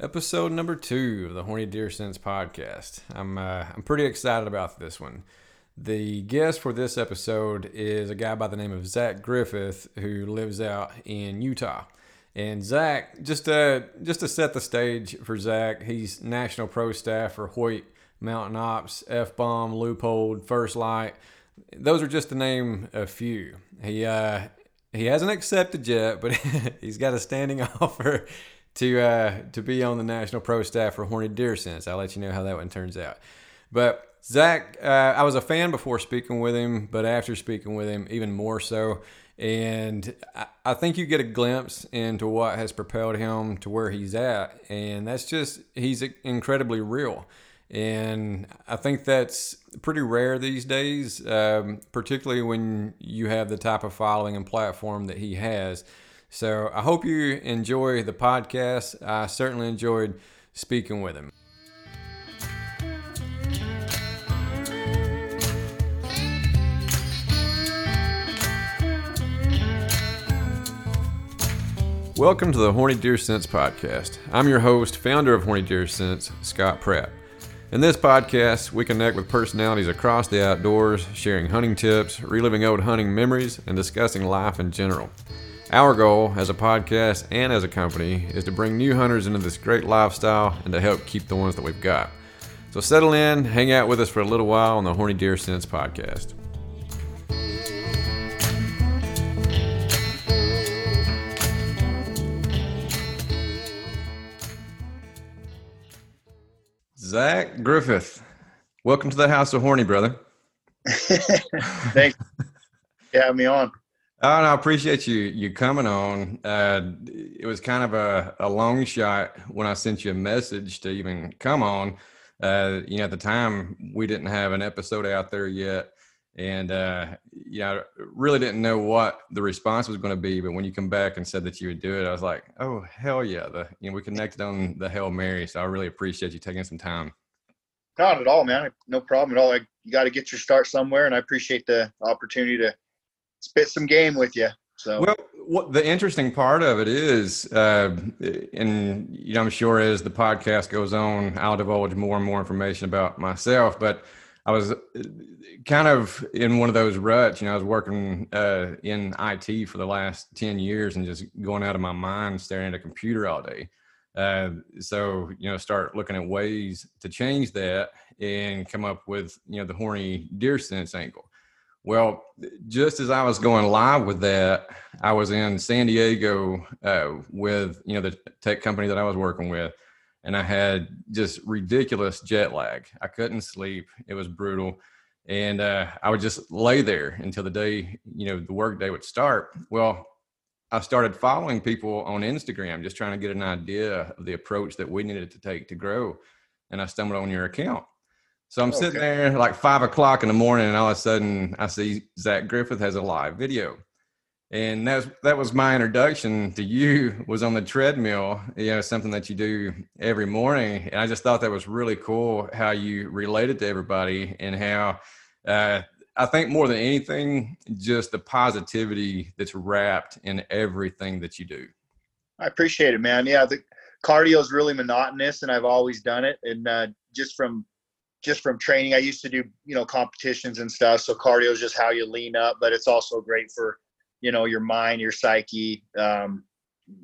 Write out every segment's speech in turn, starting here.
episode number two of the Horny Deer Sense podcast. I'm uh, I'm pretty excited about this one. The guest for this episode is a guy by the name of Zac Griffith who lives out in Utah. And Zac, just to just to set the stage for Zac, he's national pro staff for Hoyt Mountain Ops, F Bomb, Leupold, First Lite. Those are just to name a few. He uh, he hasn't accepted yet, but he's got a standing offer to uh, to be on the national pro staff for Horned Deer Sense. I'll let you know how that one turns out. But Zac, uh, I was a fan before speaking with him, but after speaking with him, even more so. And I, think you get a glimpse into what has propelled him to where he's at. And that's just, he's incredibly real. And I think that's pretty rare these days, um, particularly when you have the type of following and platform that he has. So I hope you enjoy the podcast. I certainly enjoyed speaking with him. Welcome to the Horny Deer Sense podcast. I'm your host, founder of Horny Deer Sense, Scott Pratt. In this podcast, we connect with personalities across the outdoors, sharing hunting tips, reliving old hunting memories, and discussing life in general. Our goal as a podcast and as a company is to bring new hunters into this great lifestyle and to help keep the ones that we've got. So settle in, hang out with us for a little while on the Horny Deer Sense podcast. Zac Griffith, welcome to the House of Horny, brother. Thanks for having me on. Oh, I appreciate you you coming on. Uh, it was kind of a, a long shot when I sent you a message to even come on. Uh, you know, at the time we didn't have an episode out there yet, and uh, you know, really didn't know what the response was going to be. But when you come back and said that you would do it, I was like, oh hell yeah! The you know we connected on the Hail Mary, so I really appreciate you taking some time. Not at all, man. No problem at all. Like, you got to get your start somewhere, and I appreciate the opportunity to spit some game with you. So well, what the interesting part of it is, uh, and you know, I'm sure as the podcast goes on, I'll divulge more and more information about myself, but I was uh, kind of in one of those ruts. You know, I was working uh, in IT for the last ten years and just going out of my mind, staring at a computer all day. Uh, so you know, start looking at ways to change that and come up with you know the horny deer sense angle. Well, just as I was going live with that, I was in San Diego uh, with you know the tech company that I was working with and I had just ridiculous jet lag. I couldn't sleep. It was brutal. And uh, I would just lay there until the day, you know, the work day would start. Well, I started following people on Instagram, just trying to get an idea of the approach that we needed to take to grow. And I stumbled on your account. So I'm sitting there like five o'clock in the morning, and all of a sudden I see Zac Griffith has a live video. And that was that was my introduction to you was on the treadmill you know something that you do every morning. And i just thought that was really cool how you related to everybody and how uh, i think more than anything just the positivity that's wrapped in everything that you do. I appreciate it man. Yeah the cardio is really monotonous and i've always done it. And uh, just from just from training i used to do you know competitions and stuff so cardio is just how you lean up but it's also great for you know your mind your psyche um,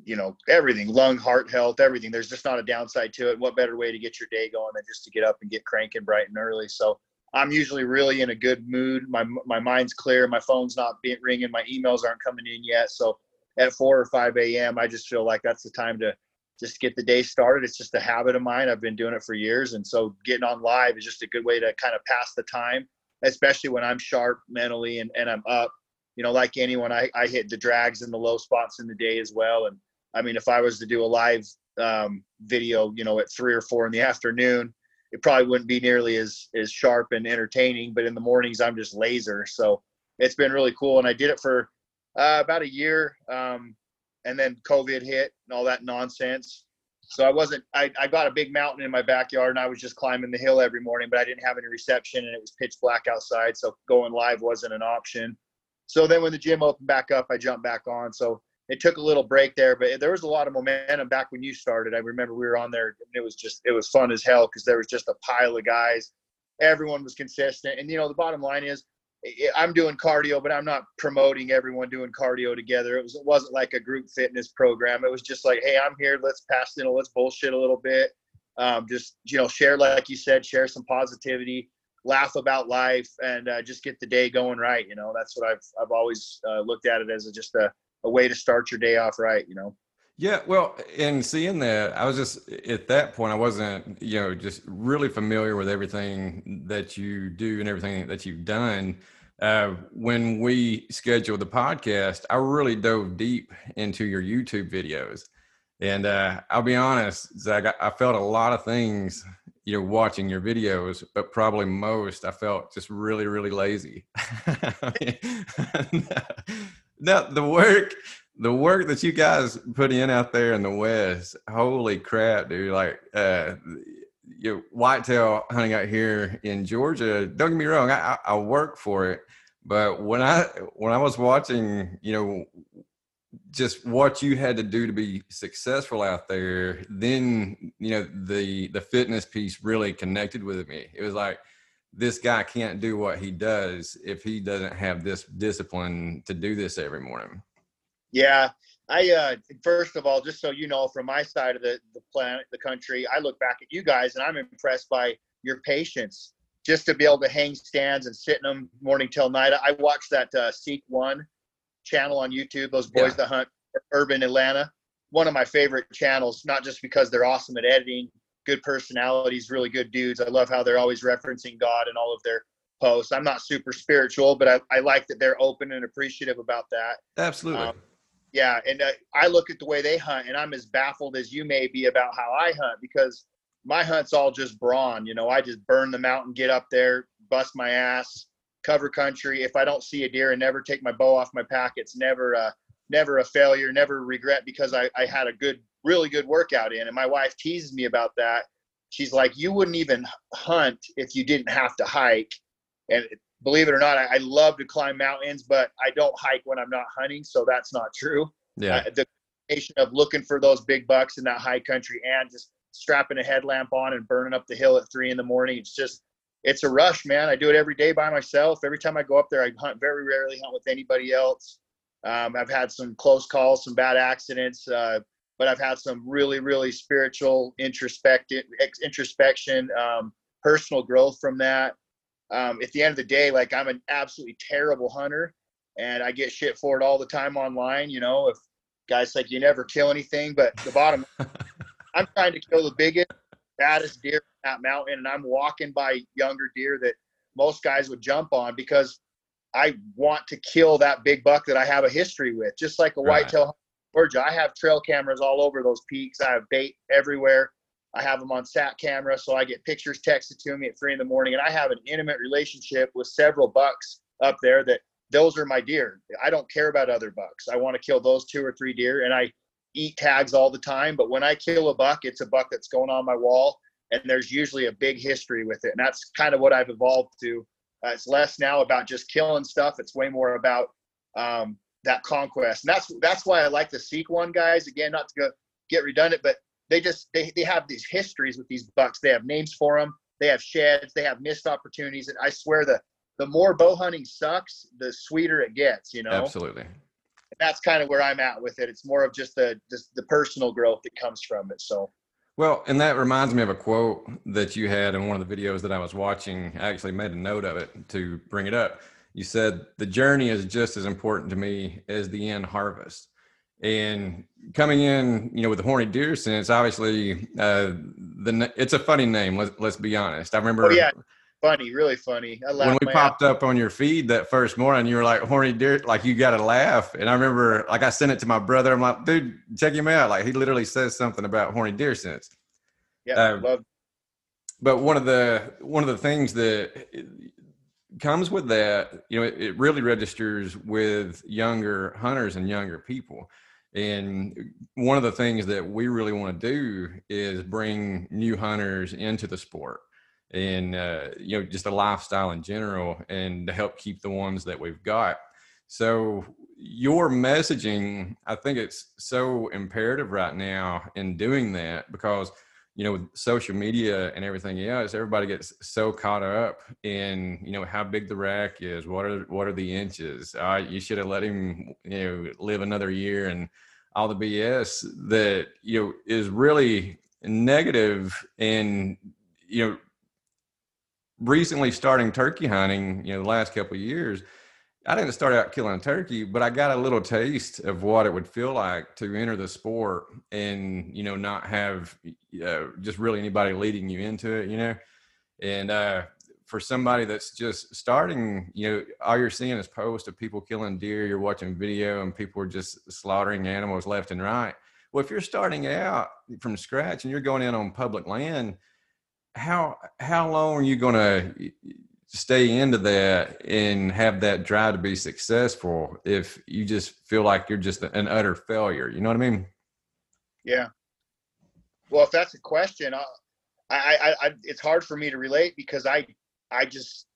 you know everything lung heart health everything. There's just not a downside to it. What better way to get your day going than just to get up and get cranking bright and early? So i'm usually really in a good mood. My my mind's clear. My phone's not being ringing. My emails aren't coming in yet. So at 4 or 5 a.m i just feel like that's the time to just get the day started it's just a habit of mine i've been doing it for years and so getting on live is just a good way to kind of pass the time especially when i'm sharp mentally and, and i'm up you know, like anyone, I, I hit the drags and the low spots in the day as well. And I mean, if I was to do a live um, video, you know, at three or four in the afternoon, it probably wouldn't be nearly as as sharp and entertaining. But in the mornings, I'm just laser. So it's been really cool, and I did it for uh, about a year, um, and then COVID hit and all that nonsense. So I wasn't. I, I got a big mountain in my backyard, and I was just climbing the hill every morning. But I didn't have any reception, and it was pitch black outside, so going live wasn't an option. So then when the gym opened back up, I jumped back on. So it took a little break there, but there was a lot of momentum back when you started. I remember we were on there and it was just, it was fun as hell because there was just a pile of guys. Everyone was consistent. And, you know, the bottom line is I'm doing cardio, but I'm not promoting everyone doing cardio together. It was, it wasn't like a group fitness program. It was just like, Hey, I'm here. Let's pass, know, let's bullshit a little bit. Um, just, you know, share, like you said, share some positivity, laugh about life and uh, just get the day going right. You know, that's what I've, I've always uh, looked at it as a, just a, a way to start your day off right, you know? Yeah, well, and seeing that, I was just at that point, I wasn't, you know, just really familiar with everything that you do and everything that you've done. Uh, when we scheduled the podcast, I really dove deep into your YouTube videos. And uh, I'll be honest, Zac, I, I felt a lot of things, you know, watching your videos, but probably most I felt just really, really lazy. now the work the work that you guys put in out there in the west holy crap dude like uh your whitetail hunting out here in georgia don't get me wrong I, I work for it but when i when i was watching you know just what you had to do to be successful out there then you know the the fitness piece really connected with me it was like this guy can't do what he does if he doesn't have this discipline to do this every morning. Yeah. I uh first of all, just so you know, from my side of the, the planet, the country, I look back at you guys and I'm impressed by your patience. Just to be able to hang stands and sit in them morning till night. I watched that uh, Seek One channel on YouTube. Those boys yeah. that hunt urban Atlanta. One of my favorite channels, not just because they're awesome at editing, good personalities, really good dudes. I love how they're always referencing God in all of their posts. I'm not super spiritual, but I, I like that they're open and appreciative about that. Absolutely. Um, yeah, and uh, I look at the way they hunt, and I'm as baffled as you may be about how I hunt because my hunt's all just brawn. You know, I just burn the mountain, get up there, bust my ass, cover country. If I don't see a deer and never take my bow off my pack, it's never a never a failure, never regret because I, I had a good really good workout in. And my wife teases me about that. She's like, you wouldn't even hunt if you didn't have to hike. And believe it or not, I, I love to climb mountains, but I don't hike when I'm not hunting. So that's not true. Yeah. Uh, the combination of looking for those big bucks in that high country and just strapping a headlamp on and burning up the hill at three in the morning. It's just, it's a rush, man. I do it every day by myself. Every time I go up there, I hunt very rarely hunt with anybody else. Um, I've had some close calls, some bad accidents. Uh, but I've had some really, really spiritual introspective introspection, um, personal growth from that. Um, at the end of the day, like I'm an absolutely terrible hunter, and I get shit for it all the time online. You know, if guys like you never kill anything, but the bottom, I'm trying to kill the biggest, baddest deer in that mountain, and I'm walking by younger deer that most guys would jump on because I want to kill that big buck that I have a history with, just like a right. whitetail Georgia. I have trail cameras all over those peaks. I have bait everywhere. I have them on sat camera, so I get pictures texted to me at three in the morning, and I have an intimate relationship with several bucks up there. That those are my deer. I don't care about other bucks. I want to kill those two or three deer, and I eat tags all the time. But when I kill a buck, it's a buck that's going on my wall, and there's usually a big history with it, and that's kind of what I've evolved to. Uh, it's less now about just killing stuff. It's way more about um, that conquest. And that's that's why I like the Seek one guys. Again, not to go, get redundant, but they just they, they have these histories with these bucks. They have names for them. They have sheds. They have missed opportunities. And I swear the the more bow hunting sucks, the sweeter it gets. You know, absolutely. And that's kind of where I'm at with it. It's more of just the just the personal growth that comes from it. So. Well, and that reminds me of a quote that you had in one of the videos that I was watching. I actually made a note of it to bring it up you said the journey is just as important to me as the end harvest and coming in you know with the horny deer sense obviously uh the it's a funny name let's let's be honest. I remember oh, yeah. Funny really funny. When we popped up on your feed that first morning you were like horny deer like you gotta laugh. And i remember like i sent it to my brother. I'm like dude check him out. Like he literally says something about horny deer sense yeah uh, love but one of the one of the things that comes with that, you know, it, it, really registers with younger hunters and younger people. And one of the things that we really want to do is bring new hunters into the sport and, uh, you know, just a lifestyle in general and to help keep the ones that we've got. So your messaging, I think it's so imperative right now in doing that because you know, with social media and everything else, everybody gets so caught up in, you know, how big the rack is, what are what are the inches? Uh, you should have let him, you know, live another year and all the BS that you know is really negative. negative and you know recently starting turkey hunting, you know, the last couple of years, I didn't start out killing a turkey, but I got a little taste of what it would feel like to enter the sport and you know not have uh, just really anybody leading you into it, you know. And uh, for somebody that's just starting, you know, all you're seeing is posts of people killing deer. You're watching video, and people are just slaughtering animals left and right. Well, if you're starting out from scratch and you're going in on public land, how how long are you going to stay into that and have that drive to be successful if you just feel like you're just an utter failure you know what i mean? Yeah. Well if that's a question uh, I, I i it's hard for me to relate because i i just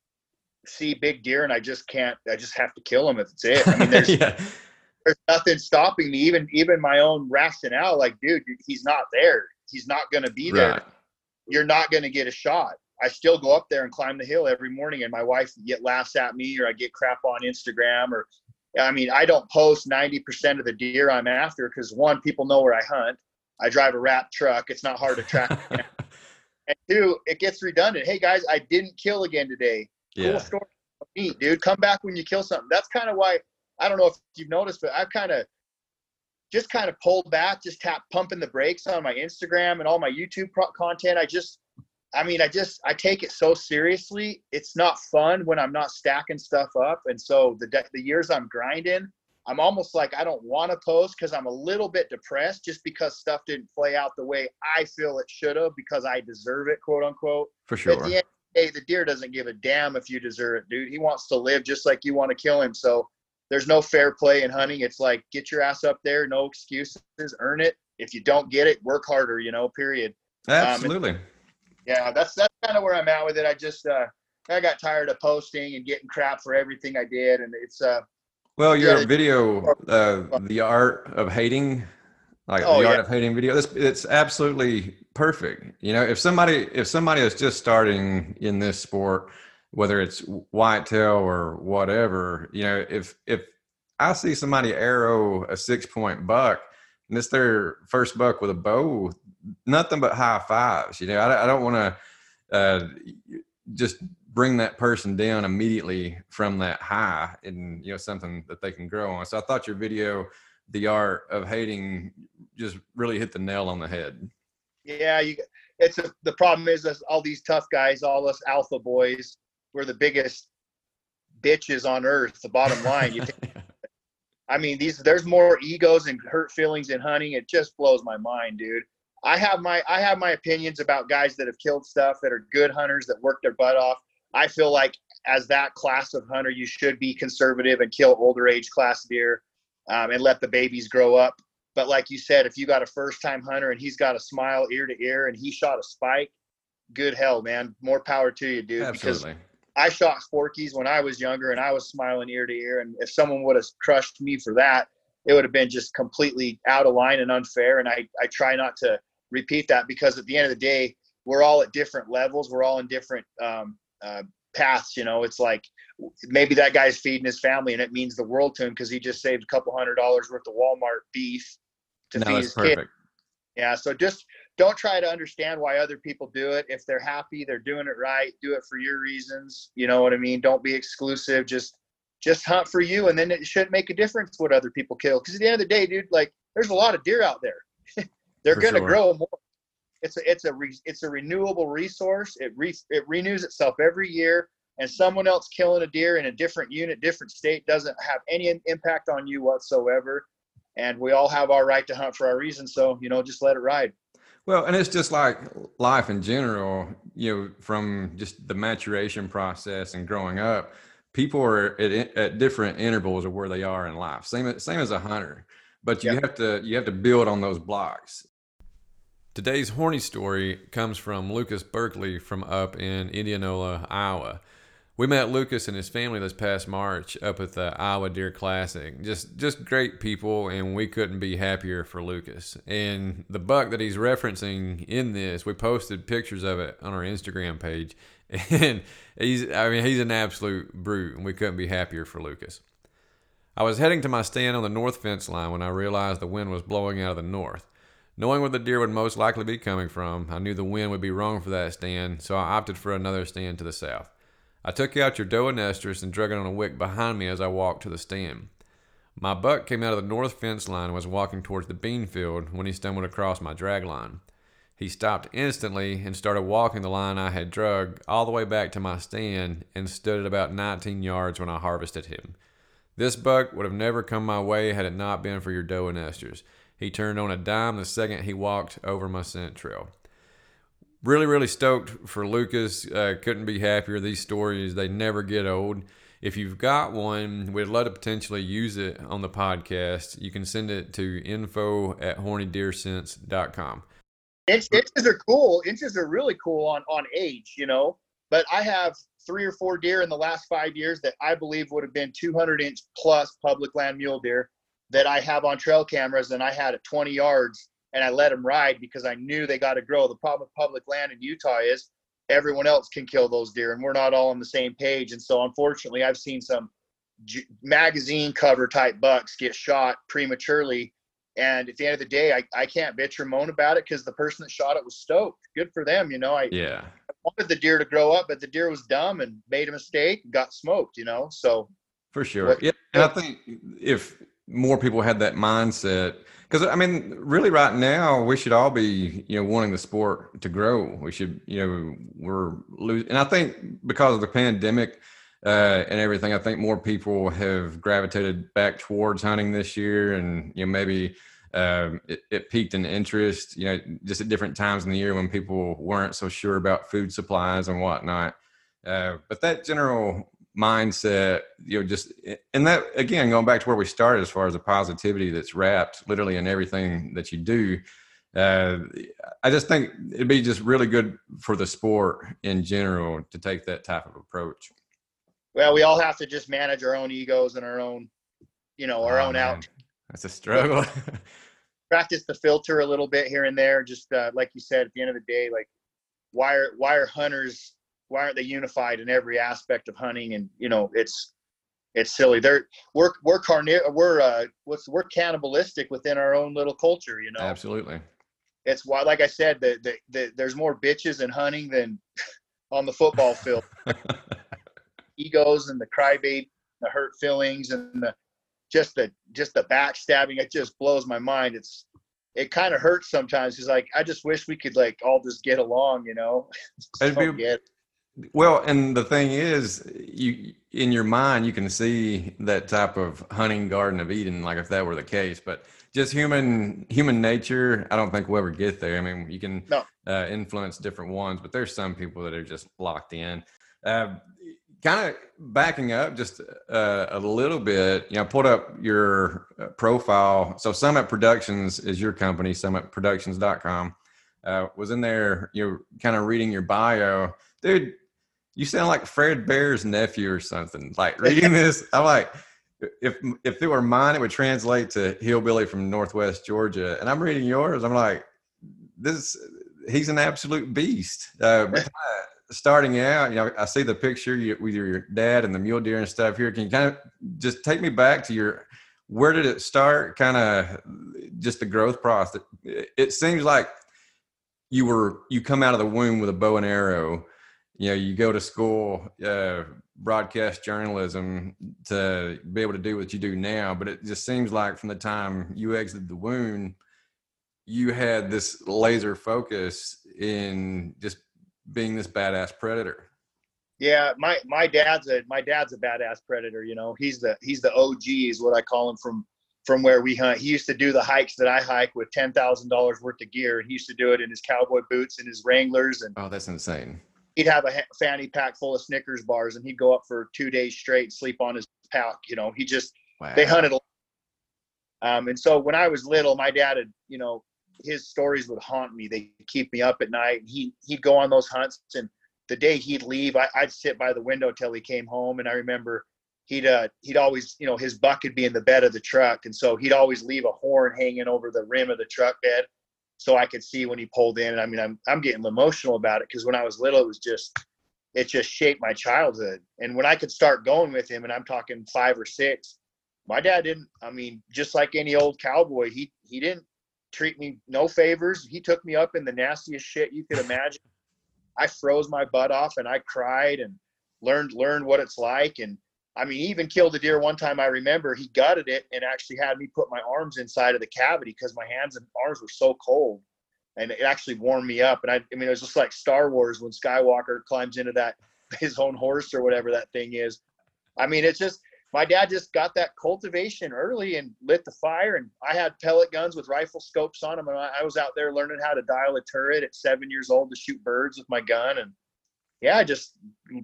see big deer and i just can't i just have to kill them if it's it. I mean there's yeah. there's nothing stopping me. Even even my own rationale like dude he's not there. He's not going to be there. Right. you're not going to get a shot I still go up there and climb the hill every morning, and my wife get laughs at me, or I get crap on Instagram, or I mean, I don't post 90% of the deer I'm after because one, people know where I hunt. I drive a wrap truck; it's not hard to track. and two, it gets redundant. Hey guys, I didn't kill again today. Yeah. Cool story. Neat, dude. Come back when you kill something. That's kind of why I don't know if you've noticed, but I've kind of just kind of pulled back, just tap pumping the brakes on my Instagram and all my YouTube pro- content. I just I mean, I just I take it so seriously. It's not fun when I'm not stacking stuff up, and so the the years I'm grinding, I'm almost like I don't want to post because I'm a little bit depressed just because stuff didn't play out the way I feel it should have because I deserve it, quote unquote. For sure. At the end the, day, the deer doesn't give a damn if you deserve it, dude. He wants to live just like you want to kill him. So there's no fair play in hunting. It's like get your ass up there, no excuses, earn it. If you don't get it, work harder. You know, period. Absolutely. Um, yeah, that's that's kind of where I'm at with it. I just uh, I got tired of posting and getting crap for everything I did, and it's uh. Well, your yeah, video, uh, the art of hating, like oh, the art yeah. of hating video, it's, it's absolutely perfect. You know, if somebody if somebody is just starting in this sport, whether it's whitetail or whatever, you know, if if I see somebody arrow a six point buck and it's their first buck with a bow, nothing but high fives. You know, I, I don't want to uh, just bring that person down immediately from that high and you know something that they can grow on. So I thought your video, the art of hating, just really hit the nail on the head. Yeah, you. It's a, the problem is that all these tough guys, all us alpha boys, we're the biggest bitches on earth. The bottom line, you. Take, I mean, these there's more egos and hurt feelings in hunting. It just blows my mind, dude. I have my I have my opinions about guys that have killed stuff that are good hunters that work their butt off. I feel like as that class of hunter, you should be conservative and kill older age class deer um, and let the babies grow up. But like you said, if you got a first time hunter and he's got a smile ear to ear and he shot a spike, good hell, man. More power to you, dude. Absolutely. Because I shot forkies when I was younger and I was smiling ear to ear. And if someone would have crushed me for that, it would have been just completely out of line and unfair. And I, I try not to repeat that because at the end of the day, we're all at different levels. We're all in different um, uh, paths. You know, it's like maybe that guy's feeding his family and it means the world to him because he just saved a couple hundred dollars worth of Walmart beef to no, feed his perfect. kid. Yeah. So just don't try to understand why other people do it. If they're happy, they're doing it right. Do it for your reasons. You know what I mean? Don't be exclusive. Just just hunt for you, and then it shouldn't make a difference what other people kill. Because at the end of the day, dude, like there's a lot of deer out there. they're going to sure. grow more. It's a it's a re, it's a renewable resource. It re, it renews itself every year. And someone else killing a deer in a different unit, different state, doesn't have any impact on you whatsoever. And we all have our right to hunt for our reasons. So you know, just let it ride. Well, and it's just like life in general, you know, from just the maturation process and growing up, people are at, at different intervals of where they are in life. Same, same as a hunter, but you yep. have to, you have to build on those blocks. Today's horny story comes from Lucas Berkeley from up in Indianola, Iowa. we met Lucas and his family this past March up at the Iowa Deer Classic. Just just great people, and we couldn't be happier for Lucas. And the buck that he's referencing in this, we posted pictures of it on our Instagram page, and he's I mean he's an absolute brute, and we couldn't be happier for Lucas. I was heading to my stand on the north fence line when I realized the wind was blowing out of the north. Knowing where the deer would most likely be coming from, I knew the wind would be wrong for that stand, so I opted for another stand to the south. I took out your doe and estrus and drug it on a wick behind me as I walked to the stand. My buck came out of the north fence line and was walking towards the bean field when he stumbled across my drag line. He stopped instantly and started walking the line I had drug all the way back to my stand and stood at about 19 yards when I harvested him. This buck would have never come my way had it not been for your doe and estrus. He turned on a dime the second he walked over my scent trail really, really stoked for Lucas. Uh, couldn't be happier. These stories, they never get old. If you've got one, we'd love to potentially use it on the podcast. You can send it to info at hornydeersense.com. Inch, inches are cool. Inches are really cool on, on age, you know. But I have three or four deer in the last five years that I believe would have been 200 inch plus public land mule deer that I have on trail cameras and I had at 20 yards and I let them ride because I knew they got to grow. The problem with public land in Utah is everyone else can kill those deer, and we're not all on the same page. And so, unfortunately, I've seen some magazine cover type bucks get shot prematurely. And at the end of the day, I, I can't bitch or moan about it because the person that shot it was stoked. Good for them, you know. I yeah I wanted the deer to grow up, but the deer was dumb and made a mistake and got smoked, you know. So for sure, what, yeah. And I think if more people had that mindset because I mean, really, right now we should all be, you know, wanting the sport to grow. We should, you know, we're losing, and I think because of the pandemic uh, and everything, I think more people have gravitated back towards hunting this year, and you know, maybe um, it, it, peaked in interest, you know, just at different times in the year when people weren't so sure about food supplies and whatnot. Uh, but that general mindset, you know, just and that again, going back to where we started as far as the positivity that's wrapped literally in everything that you do. Uh, I just think it'd be just really good for the sport in general to take that type of approach. Well, we all have to just manage our own egos and our own, you know, our oh, own man. out. That's a struggle. Practice the filter a little bit here and there. Just uh, like you said, at the end of the day, like why are why are hunters why aren't they unified in every aspect of hunting? And you know, it's it's silly. They're we're we're carni- we're uh what's we're cannibalistic within our own little culture. You know, absolutely. It's why, like I said, the, the, the there's more bitches in hunting than on the football field. Egos and the crybaby, the hurt feelings, and the just the just the backstabbing. It just blows my mind. It's it kind of hurts sometimes because like I just wish we could like all just get along, you know. It'd be, well, and the thing is, you in your mind you can see that type of hunting Garden of Eden, like if that were the case. But just human human nature, I don't think we'll ever get there. I mean, you can no. uh, influence different ones, but there's some people that are just locked in. Uh, kind of backing up just uh, a little bit, you know, pulled up your uh, profile. So Summit Productions is your company, summitproductions.com. Uh, was in there, you're kind of reading your bio. Dude, you sound like Fred Bear's nephew or something. Like reading this, I'm like, if if it were mine, it would translate to hillbilly from Northwest Georgia. And I'm reading yours. I'm like, this. He's an absolute beast. Uh, starting out, you know, I see the picture with your dad and the mule deer and stuff here. Can you kind of just take me back to your where did it start? Kind of just the growth process. It seems like you were you come out of the womb with a bow and arrow you know you go to school uh, broadcast journalism to be able to do what you do now but it just seems like from the time you exited the wound you had this laser focus in just being this badass predator. Yeah my my dad's a my dad's a badass predator you know? He's the he's the og is what i call him from from where we hunt. He used to do the hikes that i hike with $10000 worth of gear and he used to do it in his cowboy boots and his wranglers and oh that's insane he'd have a fanny pack full of Snickers bars and he'd go up for two days straight, sleep on his pack. You know, he just wow. they hunted. Um, and so when I was little, my dad had, you know, his stories would haunt me. They keep me up at night. He he'd go on those hunts and the day he'd leave, I, would sit by the window till he came home. And I remember he'd uh, he'd always, you know, his buck would be in the bed of the truck, and so he'd always leave a horn hanging over the rim of the truck bed, so I could see when he pulled in. And I mean, I'm I'm getting emotional about it because when I was little, it was just it just shaped my childhood. And when I could start going with him, and I'm talking five or six, my dad didn't. I mean, just like any old cowboy, he he didn't treat me no favors. He took me up in the nastiest shit you could imagine. I froze my butt off and I cried and learned learned what it's like. And I mean, he even killed a deer one time. I remember he gutted it and actually had me put my arms inside of the cavity because my hands and arms were so cold, and it actually warmed me up. And I, I mean, it was just like Star Wars when Skywalker climbs into that his own horse or whatever that thing is. I mean, it's just my dad just got that cultivation early and lit the fire. And I had pellet guns with rifle scopes on them. And I was out there learning how to dial a turret at seven years old to shoot birds with my gun. And yeah, I just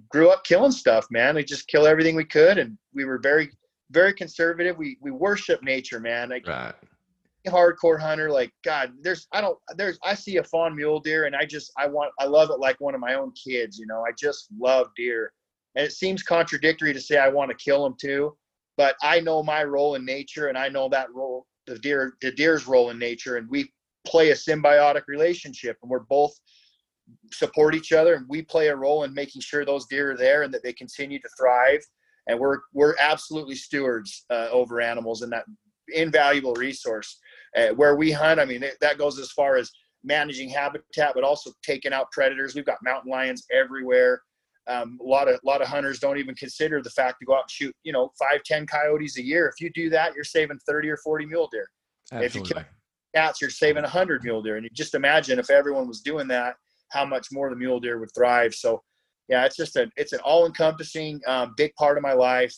grew up killing stuff, man. We just kill everything we could. And we were very, very conservative. We, we worship nature, man. Like, right. Hardcore hunter, like God, there's I don't there's I see a fawn mule deer and I just I want I love it like one of my own kids, you know. I just love deer and it seems contradictory to say I want to kill them too, but I know my role in nature and I know that role, the deer, the deer's role in nature, and we play a symbiotic relationship, and we're both support each other, and we play a role in making sure those deer are there and that they continue to thrive. And we're we're absolutely stewards uh, over animals and that invaluable resource. Uh, where we hunt, I mean, it, that goes as far as managing habitat, but also taking out predators. We've got mountain lions everywhere. Um, a lot of a lot of hunters don't even consider the fact to go out and shoot, you know, five, ten coyotes a year. If you do that, you're saving 30 or 40 mule deer. Absolutely. If you kill cats, you're saving 100 mule deer. And you just imagine if everyone was doing that, how much more the mule deer would thrive. So, yeah, it's just a it's an all encompassing um, big part of my life,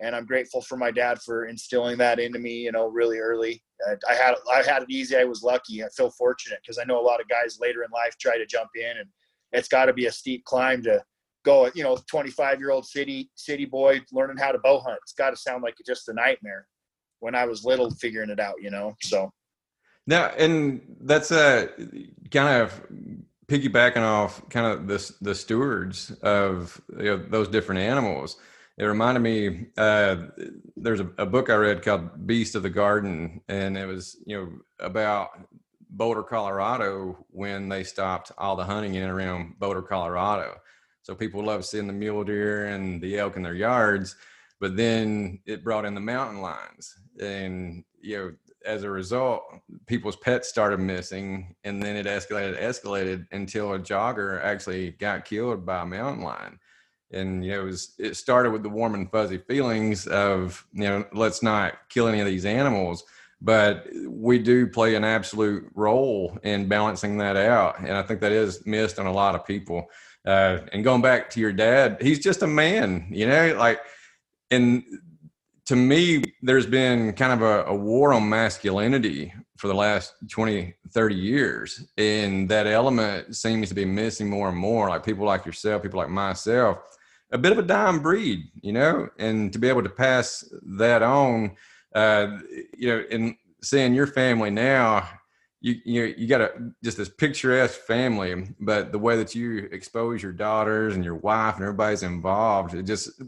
and I'm grateful for my dad for instilling that into me. You know, really early. Uh, I had I had it easy. I was lucky. I feel fortunate because I know a lot of guys later in life try to jump in, and it's got to be a steep climb to go, you know, 25 year old city city boy learning how to bow hunt. It's got to sound like just a nightmare when I was little figuring it out, you know. So now, and that's a kind of piggybacking off kind of the the stewards of you know, those different animals. It reminded me. Uh, there's a, a book I read called "Beast of the Garden," and it was you know about Boulder, Colorado, when they stopped all the hunting in around Boulder, Colorado so people love seeing the mule deer and the elk in their yards, but then it brought in the mountain lions, and you know as a result, people's pets started missing, and then it escalated, escalated until a jogger actually got killed by a mountain lion. And you know, it, was, it started with the warm and fuzzy feelings of you know, let's not kill any of these animals, but we do play an absolute role in balancing that out, and I think that is missed on a lot of people. Uh, and going back to your dad, he's just a man, you know, like, and to me, there's been kind of a, a, war on masculinity for the last 20, 30 years. And that element seems to be missing more and more. Like people like yourself, people like myself, a bit of a dying breed, you know, and to be able to pass that on, uh, you know, and seeing your family now, you you you got a just this picturesque family, but the way that you expose your daughters and your wife and everybody's involved, it just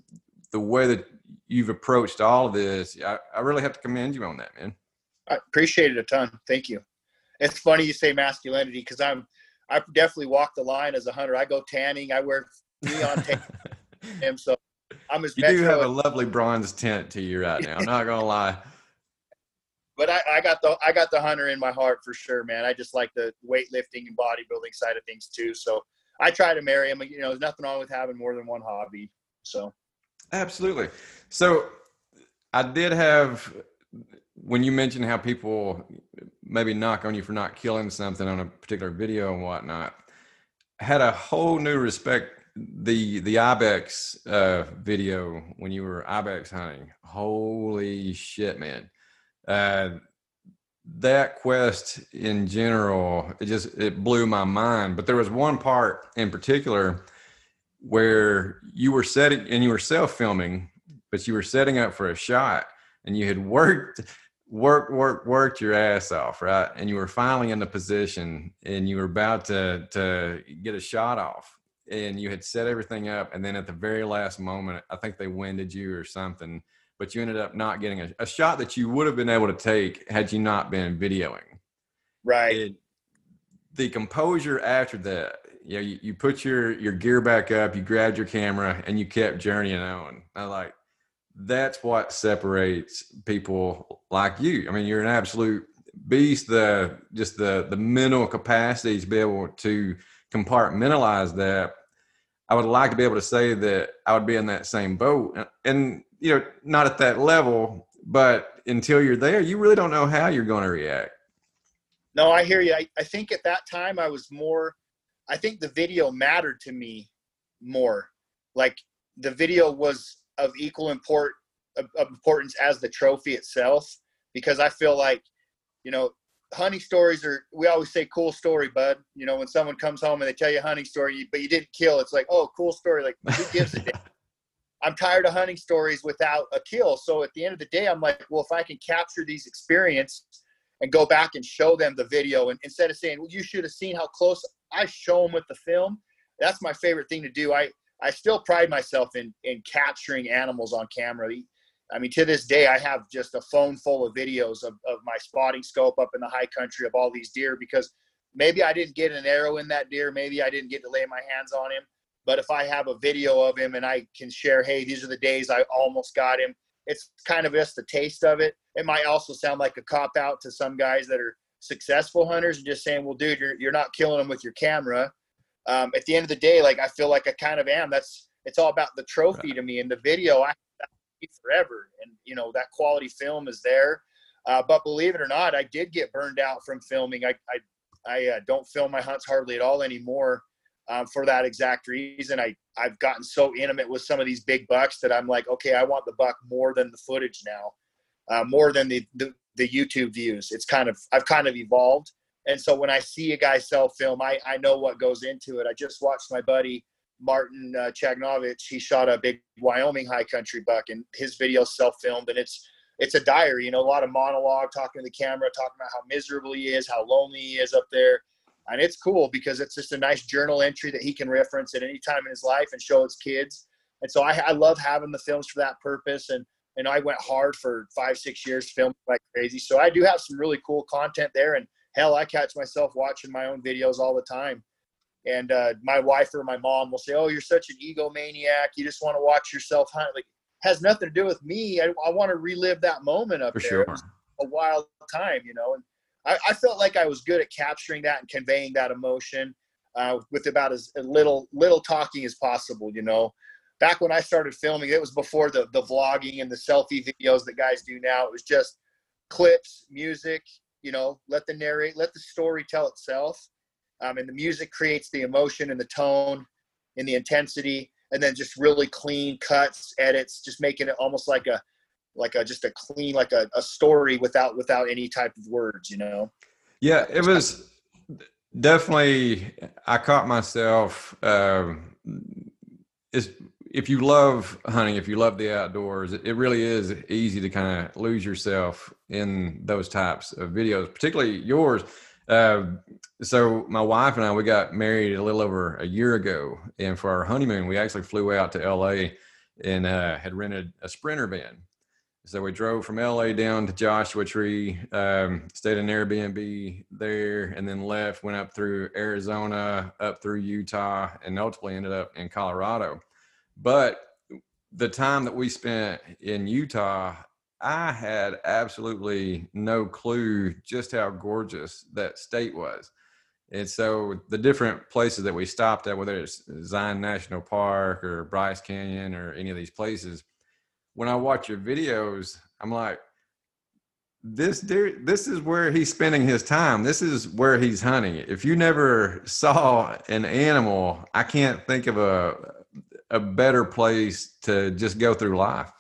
the way that you've approached all of this, I, I really have to commend you on that, man. I appreciate it a ton. Thank you. It's funny you say masculinity because I'm I definitely walk the line as a hunter. I go tanning. I wear neon tan. so I'm as you do have a lovely bronze tint to you right now. I'm not gonna lie but I, I, got the I got the hunter in my heart for sure, man. I just like the weightlifting and bodybuilding side of things too. So I try to marry him. You know, there's nothing wrong with having more than one hobby. So absolutely. So I did have when you mentioned how people maybe knock on you for not killing something on a particular video and whatnot. Had a whole new respect the the ibex uh, video when you were ibex hunting. Holy shit, man! uh, that quest in general, it just it blew my mind. But there was one part in particular where you were setting and you were self filming, but you were setting up for a shot, and you had worked worked worked worked your ass off right and you were finally in the position and you were about to to get a shot off and you had set everything up, and then at the very last moment, I think they winded you or something, but you ended up not getting a, a shot that you would have been able to take had you not been videoing. Right. It, the composure after that, you know, you, you put your your gear back up, you grabbed your camera, and you kept journeying on. I like that's what separates people like you. I mean, you're an absolute beast. The just the the mental capacity to be able to compartmentalize that. I would like to be able to say that I would be in that same boat, and, and you know, not at that level, but until you're there, you really don't know how you're going to react. No, I hear you. I, I think at that time I was more, I think the video mattered to me more. Like the video was of equal import of, of importance as the trophy itself, because I feel like, you know, hunting stories are, we always say cool story, bud. You know, when someone comes home and they tell you a hunting story, but you didn't kill, it's like, oh, cool story. Like who gives a damn? I'm tired of hunting stories without a kill. So at the end of the day, I'm like, well, if I can capture these experiences and go back and show them the video. And instead of saying, well, you should have seen how close I show them with the film. That's my favorite thing to do. I, I still pride myself in, in capturing animals on camera. I mean, to this day, I have just a phone full of videos of, of my spotting scope up in the high country of all these deer because maybe I didn't get an arrow in that deer. Maybe I didn't get to lay my hands on him. But if I have a video of him and I can share, hey, these are the days I almost got him, it's kind of just the taste of it. It might also sound like a cop out to some guys that are successful hunters and just saying, well, dude, you're, you're not killing them with your camera. Um, at the end of the day, like I feel like I kind of am. That's it's all about the trophy right. to me. And the video, I forever, and you know that quality film is there. Uh, but believe it or not, I did get burned out from filming. I I, I uh, don't film my hunts hardly at all anymore um, for that exact reason. I I've gotten so intimate with some of these big bucks that I'm like, okay, I want the buck more than the footage now, uh, more than the, the, the YouTube views. It's kind of I've kind of evolved, and so when I see a guy sell film, I I know what goes into it. I just watched my buddy Martin uh, Chagnovich. He shot a big Wyoming high country buck, and his video self filmed, and it's it's a diary. You know, a lot of monologue, talking to the camera, talking about how miserable he is, how lonely he is up there and it's cool because it's just a nice journal entry that he can reference at any time in his life and show his kids. And so I, I love having the films for that purpose. And and I went hard for five six years filming like crazy. So I do have some really cool content there. And hell, I catch myself watching my own videos all the time. And uh, my wife or my mom will say, "Oh, you're such an egomaniac. You just want to watch yourself hunt." Like has nothing to do with me. I, I want to relive that moment up for there. Sure. a wild time, you know. And I, I, felt like I was good at capturing that and conveying that emotion uh, with about as little little talking as possible. You know, back when I started filming, it was before the the vlogging and the selfie videos that guys do now. It was just clips, music. You know, let the narrate, let the story tell itself, um, and the music creates the emotion and the tone and the intensity, and then just really clean cuts, edits, just making it almost like a like a just a clean like a, a story without without any type of words you know yeah it was definitely i caught myself um is if you love hunting if you love the outdoors it, really is easy to kind of lose yourself in those types of videos particularly yours uh, so my wife and i we got married a little over a year ago and for our honeymoon we actually flew out to la and uh, had rented a sprinter van so we drove from LA down to Joshua Tree, um, stayed in Airbnb there, and then left, went up through Arizona, up through Utah, and ultimately ended up in Colorado. But the time that we spent in Utah, I had absolutely no clue just how gorgeous that state was. And so the different places that we stopped at, whether it's Zion National Park or Bryce Canyon or any of these places, when I watch your videos, I'm like, this dude, this is where he's spending his time. This is where he's hunting. If you never saw an animal, I can't think of a a better place to just go through life.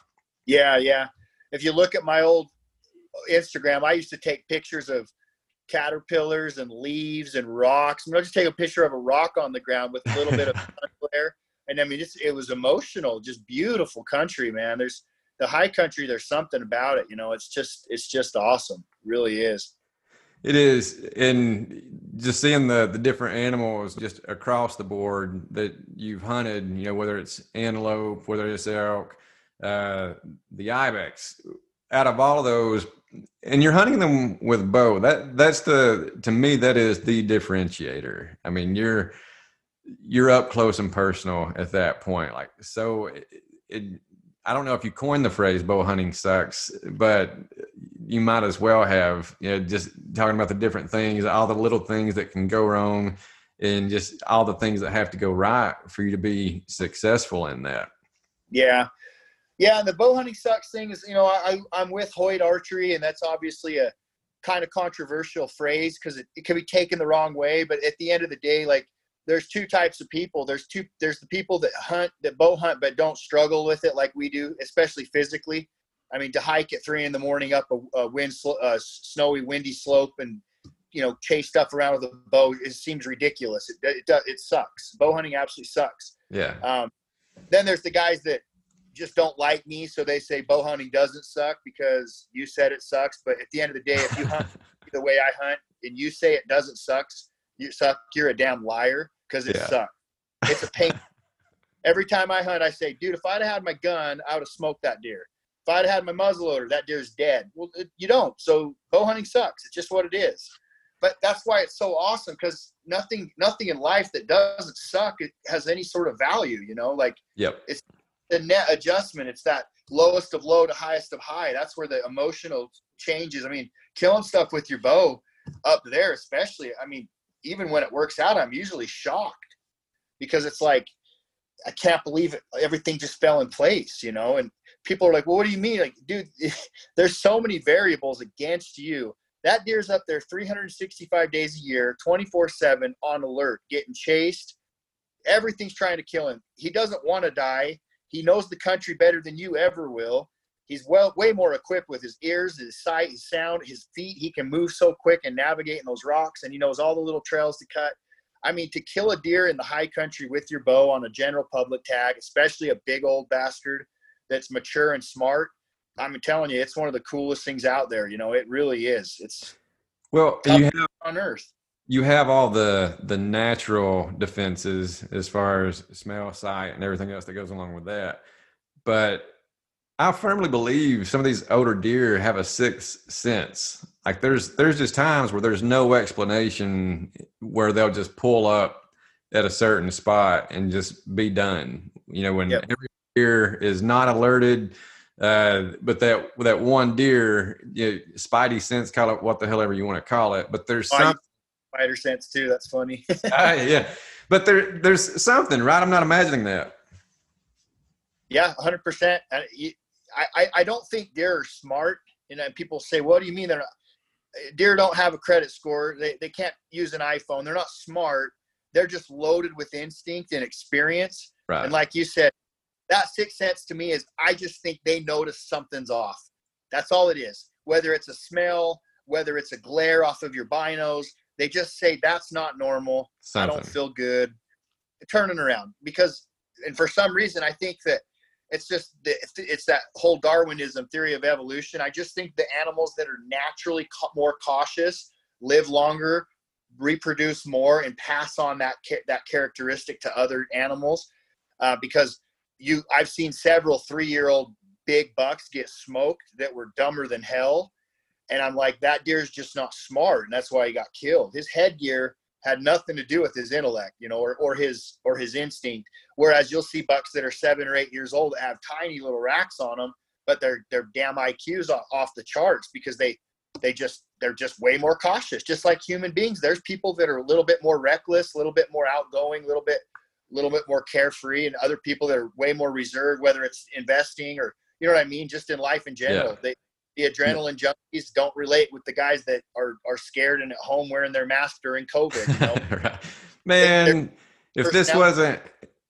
Yeah, yeah. If you look at my old Instagram, I used to take pictures of caterpillars and leaves and rocks. I mean, I'll just take a picture of a rock on the ground with a little bit of glare and I mean, it's, it was emotional, just beautiful country, man. There's the high country. There's something about it, you know. It's just, it's just awesome. It really is. It is, and just seeing the the different animals just across the board that you've hunted. You know, whether it's antelope, whether it's elk, uh, the ibex. Out of all of those, and you're hunting them with bow. That that's the to me that is the differentiator. I mean, you're you're up close and personal at that point. Like so, it, it I don't know if you coined the phrase bow hunting sucks, but you might as well have, you know, just talking about the different things, all the little things that can go wrong and just all the things that have to go right for you to be successful in that. Yeah. Yeah. And the bow hunting sucks thing is, you know, I, I'm with Hoyt Archery, and that's obviously a kind of controversial phrase because it, it can be taken the wrong way. But at the end of the day, like, there's two types of people. There's two. There's the people that hunt, that bow hunt, but don't struggle with it like we do, especially physically. I mean, to hike at three in the morning up a, a wind, uh, snowy, windy slope, and you know, chase stuff around with a bow, it seems ridiculous. It it, it, it sucks. Bow hunting absolutely sucks. Yeah. Um, then there's the guys that just don't like me, so they say bow hunting doesn't suck because you said it sucks. But at the end of the day, if you hunt the way I hunt and you say it doesn't sucks, you suck, you're a damn liar because it yeah. sucks. It's a pain. Every time I hunt, I say, dude, if I'd have had my gun, I would have smoked that deer. If I'd had my muzzleloader, that deer's dead. Well, it, you don't. So bow hunting sucks. It's just what it is. But that's why it's so awesome because nothing, nothing in life that doesn't suck it has any sort of value. You know, like yep. it's the net adjustment. It's that lowest of low to highest of high. That's where the emotional changes. I mean, killing stuff with your bow up there, especially. I mean, even when it works out, I'm usually shocked because it's like, I can't believe it. Everything just fell in place, you know? And people are like, well, what do you mean? Like, dude, there's so many variables against you. That deer's up there 365 days a year, 24 7 on alert, getting chased. Everything's trying to kill him. He doesn't want to die. He knows the country better than you ever will. He's well, way more equipped with his ears, his sight, his sound, his feet. He can move so quick and navigate in those rocks, and he knows all the little trails to cut. I mean, to kill a deer in the high country with your bow on a general public tag, especially a big old bastard that's mature and smart, I'm telling you, it's one of the coolest things out there. You know, it really is. It's well, you have on earth. You have all the the natural defenses as far as smell, sight, and everything else that goes along with that. But I firmly believe some of these older deer have a sixth sense. Like there's there's just times where there's no explanation where they'll just pull up at a certain spot and just be done. You know, when yep. every deer is not alerted, uh, but that that one deer, you know, spidey sense, call it what the hell ever you want to call it. But there's some spider sense too. That's funny. uh, yeah, but there there's something right. I'm not imagining that. Yeah, hundred percent. I, I don't think deer are smart. You know, people say, "What do you mean they're not?" Deer don't have a credit score. They they can't use an iPhone. They're not smart. They're just loaded with instinct and experience. Right. And like you said, that sixth sense to me is I just think they notice something's off. That's all it is. Whether it's a smell, whether it's a glare off of your binos, they just say that's not normal. Something. I don't feel good. Turning around because, and for some reason, I think that it's just it's that whole Darwinism theory of evolution. I just think the animals that are naturally more cautious live longer, reproduce more, and pass on that that characteristic to other animals. Uh, because you, I've seen several three-year-old big bucks get smoked that were dumber than hell, and I'm like, that deer's just not smart, and that's why he got killed. His headgear had nothing to do with his intellect, you know, or, or his or his instinct. Whereas you'll see bucks that are seven or eight years old that have tiny little racks on them, but their their damn IQs off the charts because they they just they're just way more cautious. Just like human beings, there's people that are a little bit more reckless, a little bit more outgoing, a little bit little bit more carefree, and other people that are way more reserved, whether it's investing or you know what I mean, just in life in general. Yeah. They the adrenaline junkies don't relate with the guys that are are scared and at home wearing their mask during COVID. You know? right. Man, if this wasn't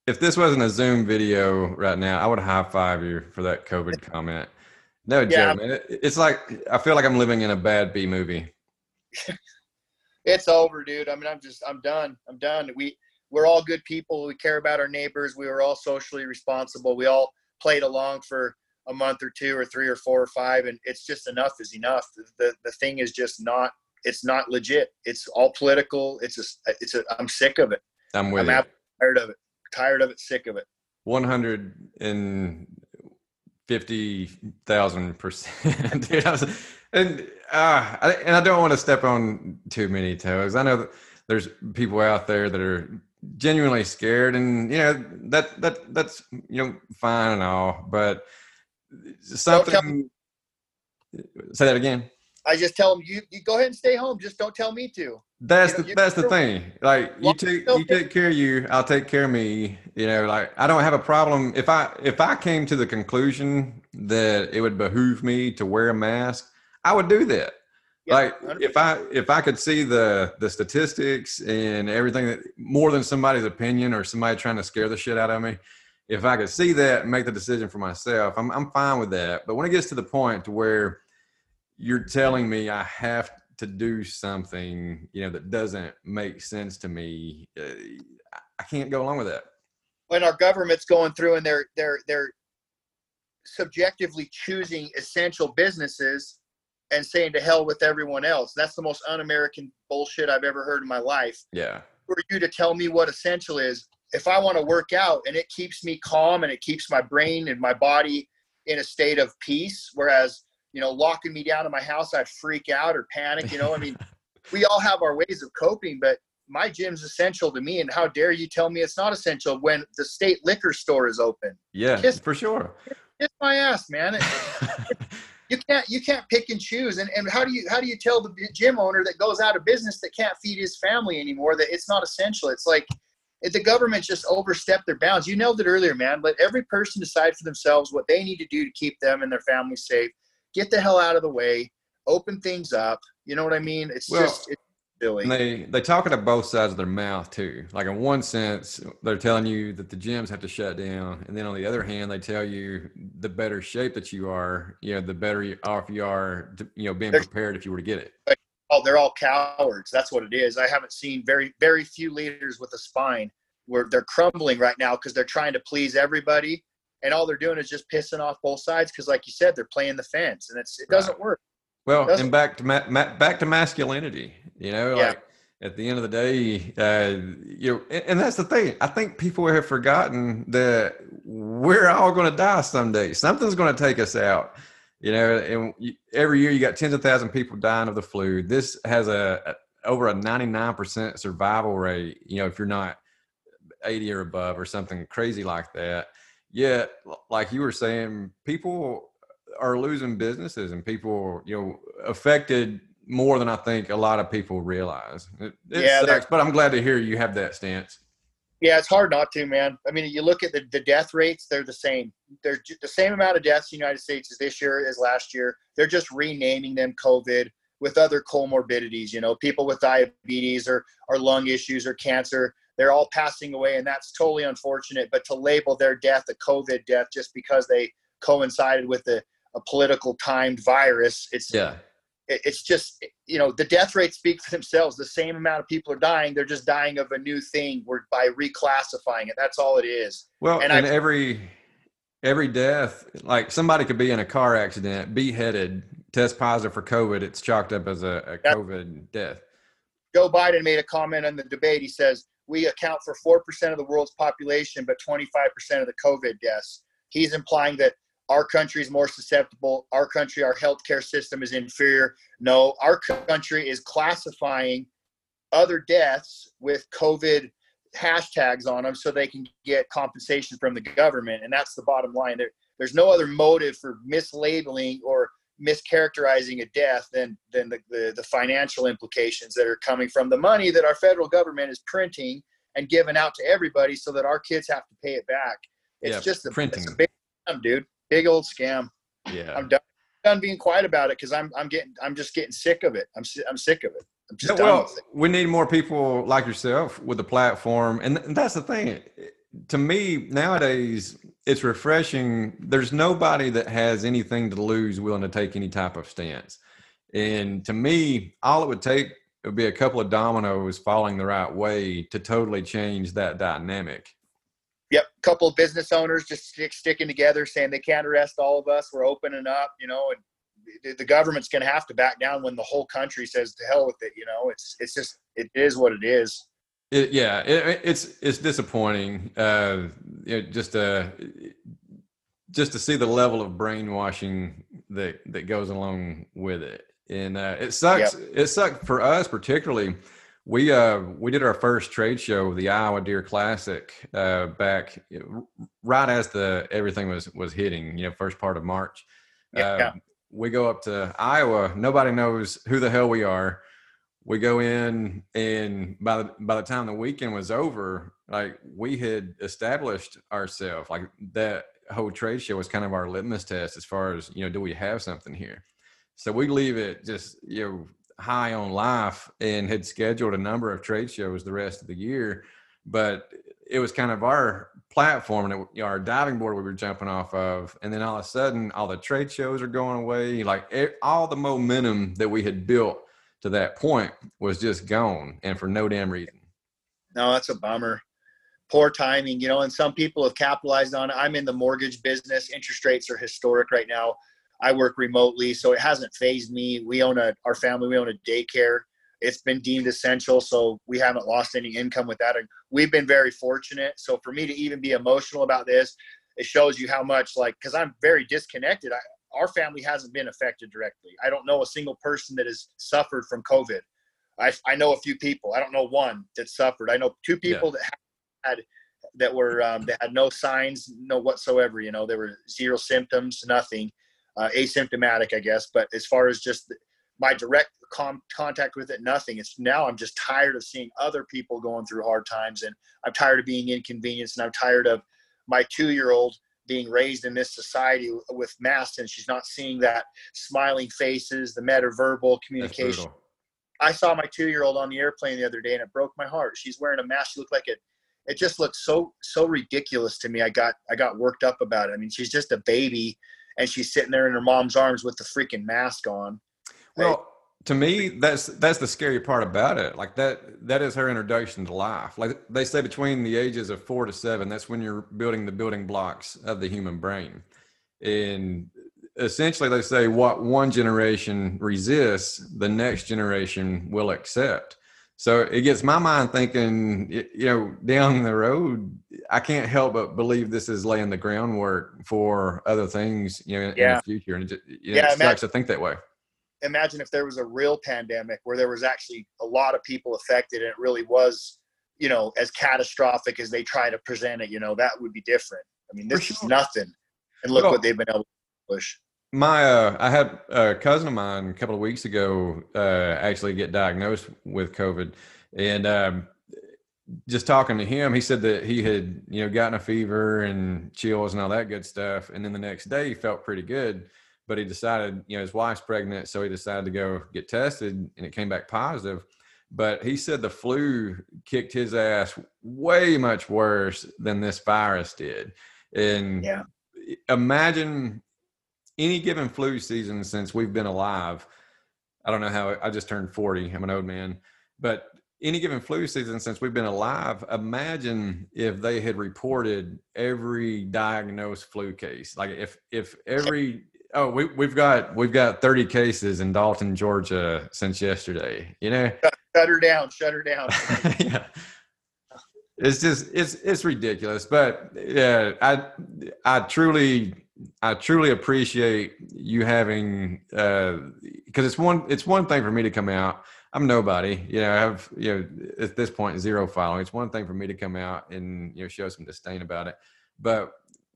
if this wasn't a Zoom video right now, I would high five you for that COVID comment. No yeah. joke, man. It, it's like I feel like I'm living in a bad B movie. it's over, dude. I mean, I'm just I'm done. I'm done. We we're all good people. We care about our neighbors. We were all socially responsible. We all played along for a month or two or three or four or five, and it's just enough is enough. The the thing is just not it's not legit. It's all political. It's a, it's a, I'm sick of it. I'm with I'm tired of it. Tired of it. Sick of it. One hundred and fifty thousand percent. Dude, I was- and uh, I, and I don't want to step on too many toes. I know that there's people out there that are genuinely scared, and you know that that that's you know fine and all, but something. Say that again. I just tell them, you, you go ahead and stay home. Just don't tell me to. That's You know, the that's the thing. Like you take you take care of you, I'll take care of me. You know, like I don't have a problem if I if I came to the conclusion that it would behoove me to wear a mask, I would do that. Yeah, like 100%. if I if I could see the the statistics and everything that more than somebody's opinion or somebody trying to scare the shit out of me, if I could see that and make the decision for myself, I'm I'm fine with that. But when it gets to the point to where you're telling me I have to do something, you know, that doesn't make sense to me, uh, I- I can't go along with that. when our government's going through and they're they're they're subjectively choosing essential businesses and saying to hell with everyone else. That's the most un-American bullshit I've ever heard in my life. Yeah. For you to tell me what essential is, if I want to work out and it keeps me calm and it keeps my brain and my body in a state of peace, whereas you know locking me down in my house, I'd freak out or panic. You know, I mean, we all have our ways of coping, but my gym's essential to me. And how dare you tell me it's not essential when the state liquor store is open? Yeah, Kiss- for sure. Kiss my ass, man. you can't you can't pick and choose. And and how do you how do you tell the gym owner that goes out of business that can't feed his family anymore that it's not essential? It's like the government just overstepped their bounds. You nailed it earlier, man. Let every person decide for themselves what they need to do to keep them and their families safe. Get the hell out of the way. Open things up. You know what I mean? It's Well, just it's And they they talk it at both sides of their mouth too. Like in one sense, they're telling you that the gyms have to shut down, and then on the other hand, they tell you the better shape that you are, you know, the better off you are, to, you know, being There's- prepared if you were to get it. oh, they're all cowards. That's what it is. I haven't seen very, very few leaders with a spine where they're crumbling right now because they're trying to please everybody, and all they're doing is just pissing off both sides. Because, like you said, they're playing the fence, and it's it doesn't work. Well, and back to ma- ma- back to masculinity. You know, Yeah. like at the end of the day, uh, you know, and, and that's the thing. I think people have forgotten that we're all going to die someday. Something's going to take us out. You know, and you, every year you got tens of thousands of people dying of the flu. This has a, a over a ninety nine percent survival rate. You know, if you're not eighty or above or something crazy like that. Yet, like you were saying, people are losing businesses and people, you know, affected more than I think a lot of people realize. It, it Yeah, sucks, but I'm glad to hear you have that stance. Yeah, it's hard not to, man. I mean, you look at the, the death rates; they're the same. They're the same amount of deaths in the United States as this year as last year. They're just renaming them COVID with other comorbidities. You know, people with diabetes or or lung issues or cancer. They're all passing away, and that's totally unfortunate. But to label their death a COVID death just because they coincided with a, a political timed virus, it's Yeah. It- it's just you know the death rates speak for themselves. The same amount of people are dying. They're just dying of a new thing. We're by reclassifying it. That's all it is. Well, And and, every every death, like somebody could be in a car accident, beheaded, test positive for COVID. It's chalked up as a, a COVID death. joe biden made a comment on the debate. He says we account for 4% of the world's population but 25% of the covid deaths. He's implying that our country is more susceptible our country our healthcare system is inferior. No our country is classifying other deaths with covid hashtags on them so they can get compensation from the government and that's the bottom line. There, there's no other motive for mislabeling or mischaracterizing a death than than the, the, the financial implications that are coming from the money that our federal government is printing and giving out to everybody so that our kids have to pay it back. It's Yeah, just a, printing. it's a big dude big old scam Yeah. i'm done done being quiet about it because i'm i'm getting i'm just getting sick of it i'm i'm sick of it i'm just Yeah, done well, with it. we need more people like yourself with the platform, and, th- and that's the thing. To me, nowadays, it's refreshing. There's nobody that has anything to lose willing to take any type of stance. And to me, all it would take would be a couple of dominoes falling the right way to totally change that dynamic. Yep, a couple of business owners just stick, sticking together, saying they can't arrest all of us. We're opening up, you know, and the government's going to have to back down when the whole country says to hell with it. You know, it's it's just it is what it is. It, yeah, it, it's it's disappointing. Uh, just uh, just to see the level of brainwashing that that goes along with it, and uh, it sucks. Yep. It sucked for us particularly. We uh we did our first trade show, the Iowa Deer Classic, uh, back right as the everything was was hitting. You know, first part of March. Yeah. Uh, we go up to Iowa. Nobody knows who the hell we are. We go in, and by the by the time the weekend was over, like we had established ourselves. Like that whole trade show was kind of our litmus test as far as you know, do we have something here? So we leave it just you know high on life and had scheduled a number of trade shows the rest of the year, but it was kind of our platform and it, you know, our diving board we were jumping off of. And then all of a sudden all the trade shows are going away. Like it, all the momentum that we had built to that point was just gone and for no damn reason. No that's a bummer. Poor timing you know and some people have capitalized on it. I'm in the mortgage business. Interest rates are historic right now i work remotely so it hasn't phased me. We own a our family we own a daycare. It's been deemed essential so we haven't lost any income with that and we've been very fortunate. So for me to even be emotional about this it shows you how much like because i'm very disconnected. I, our family hasn't been affected directly. I don't know a single person that has suffered from covid. I, I know a few people. I don't know one that suffered. I know two people yeah. that had that were um, that had no signs no whatsoever you know. There were zero symptoms nothing uh, asymptomatic i guess but as far as just my direct com- contact with it, nothing. It's now I'm just tired of seeing other people going through hard times, and I'm tired of being inconvenienced, and I'm tired of my two year old being raised in this society with masks, and she's not seeing that smiling faces, the metaverbal communication. I saw my two year old on the airplane the other day, and it broke my heart. She's wearing a mask. She looked like it. It just looked so so ridiculous to me. I got I got worked up about it. I mean, she's just a baby, and she's sitting there in her mom's arms with the freaking mask on well, to me, that's that's the scary part about it. Like that that is her introduction to life. Like they say between the ages of four to seven, that's when you're building the building blocks of the human brain. And essentially they say what one generation resists, the next generation will accept. So it gets my mind thinking, you know, down the road, I can't help but believe this is laying the groundwork for other things, you know, yeah. in the future. And it, just, you know, yeah, it sucks to think that way imagine if there was a real pandemic where there was actually a lot of people affected and it really was you know as catastrophic as they try to present it you know that would be different i mean this sure. is nothing and look well, what they've been able to push my uh, i had a cousin of mine a couple of weeks ago uh, actually get diagnosed with covid and um, just talking to him he said that he had you know gotten a fever and chills and all that good stuff and then the next day he felt pretty good but he decided, you know, his wife's pregnant, so he decided to go get tested, and it came back positive. But he said the flu kicked his ass way much worse than this virus did. And yeah. imagine any given flu season since we've been alive. I don't know how I just turned 40. I'm an old man. But any given flu season since we've been alive, imagine if they had reported every diagnosed flu case. Like if if every Oh, we, we've got we've got 30 cases in Dalton, Georgia since yesterday. You know, shut her down, shut her down. yeah. It's just it's it's ridiculous, but yeah, I I truly I truly appreciate you having because uh, it's one it's one thing for me to come out. I'm nobody, you know. I have you know at this point zero following. It's one thing for me to come out and you know show some disdain about it, but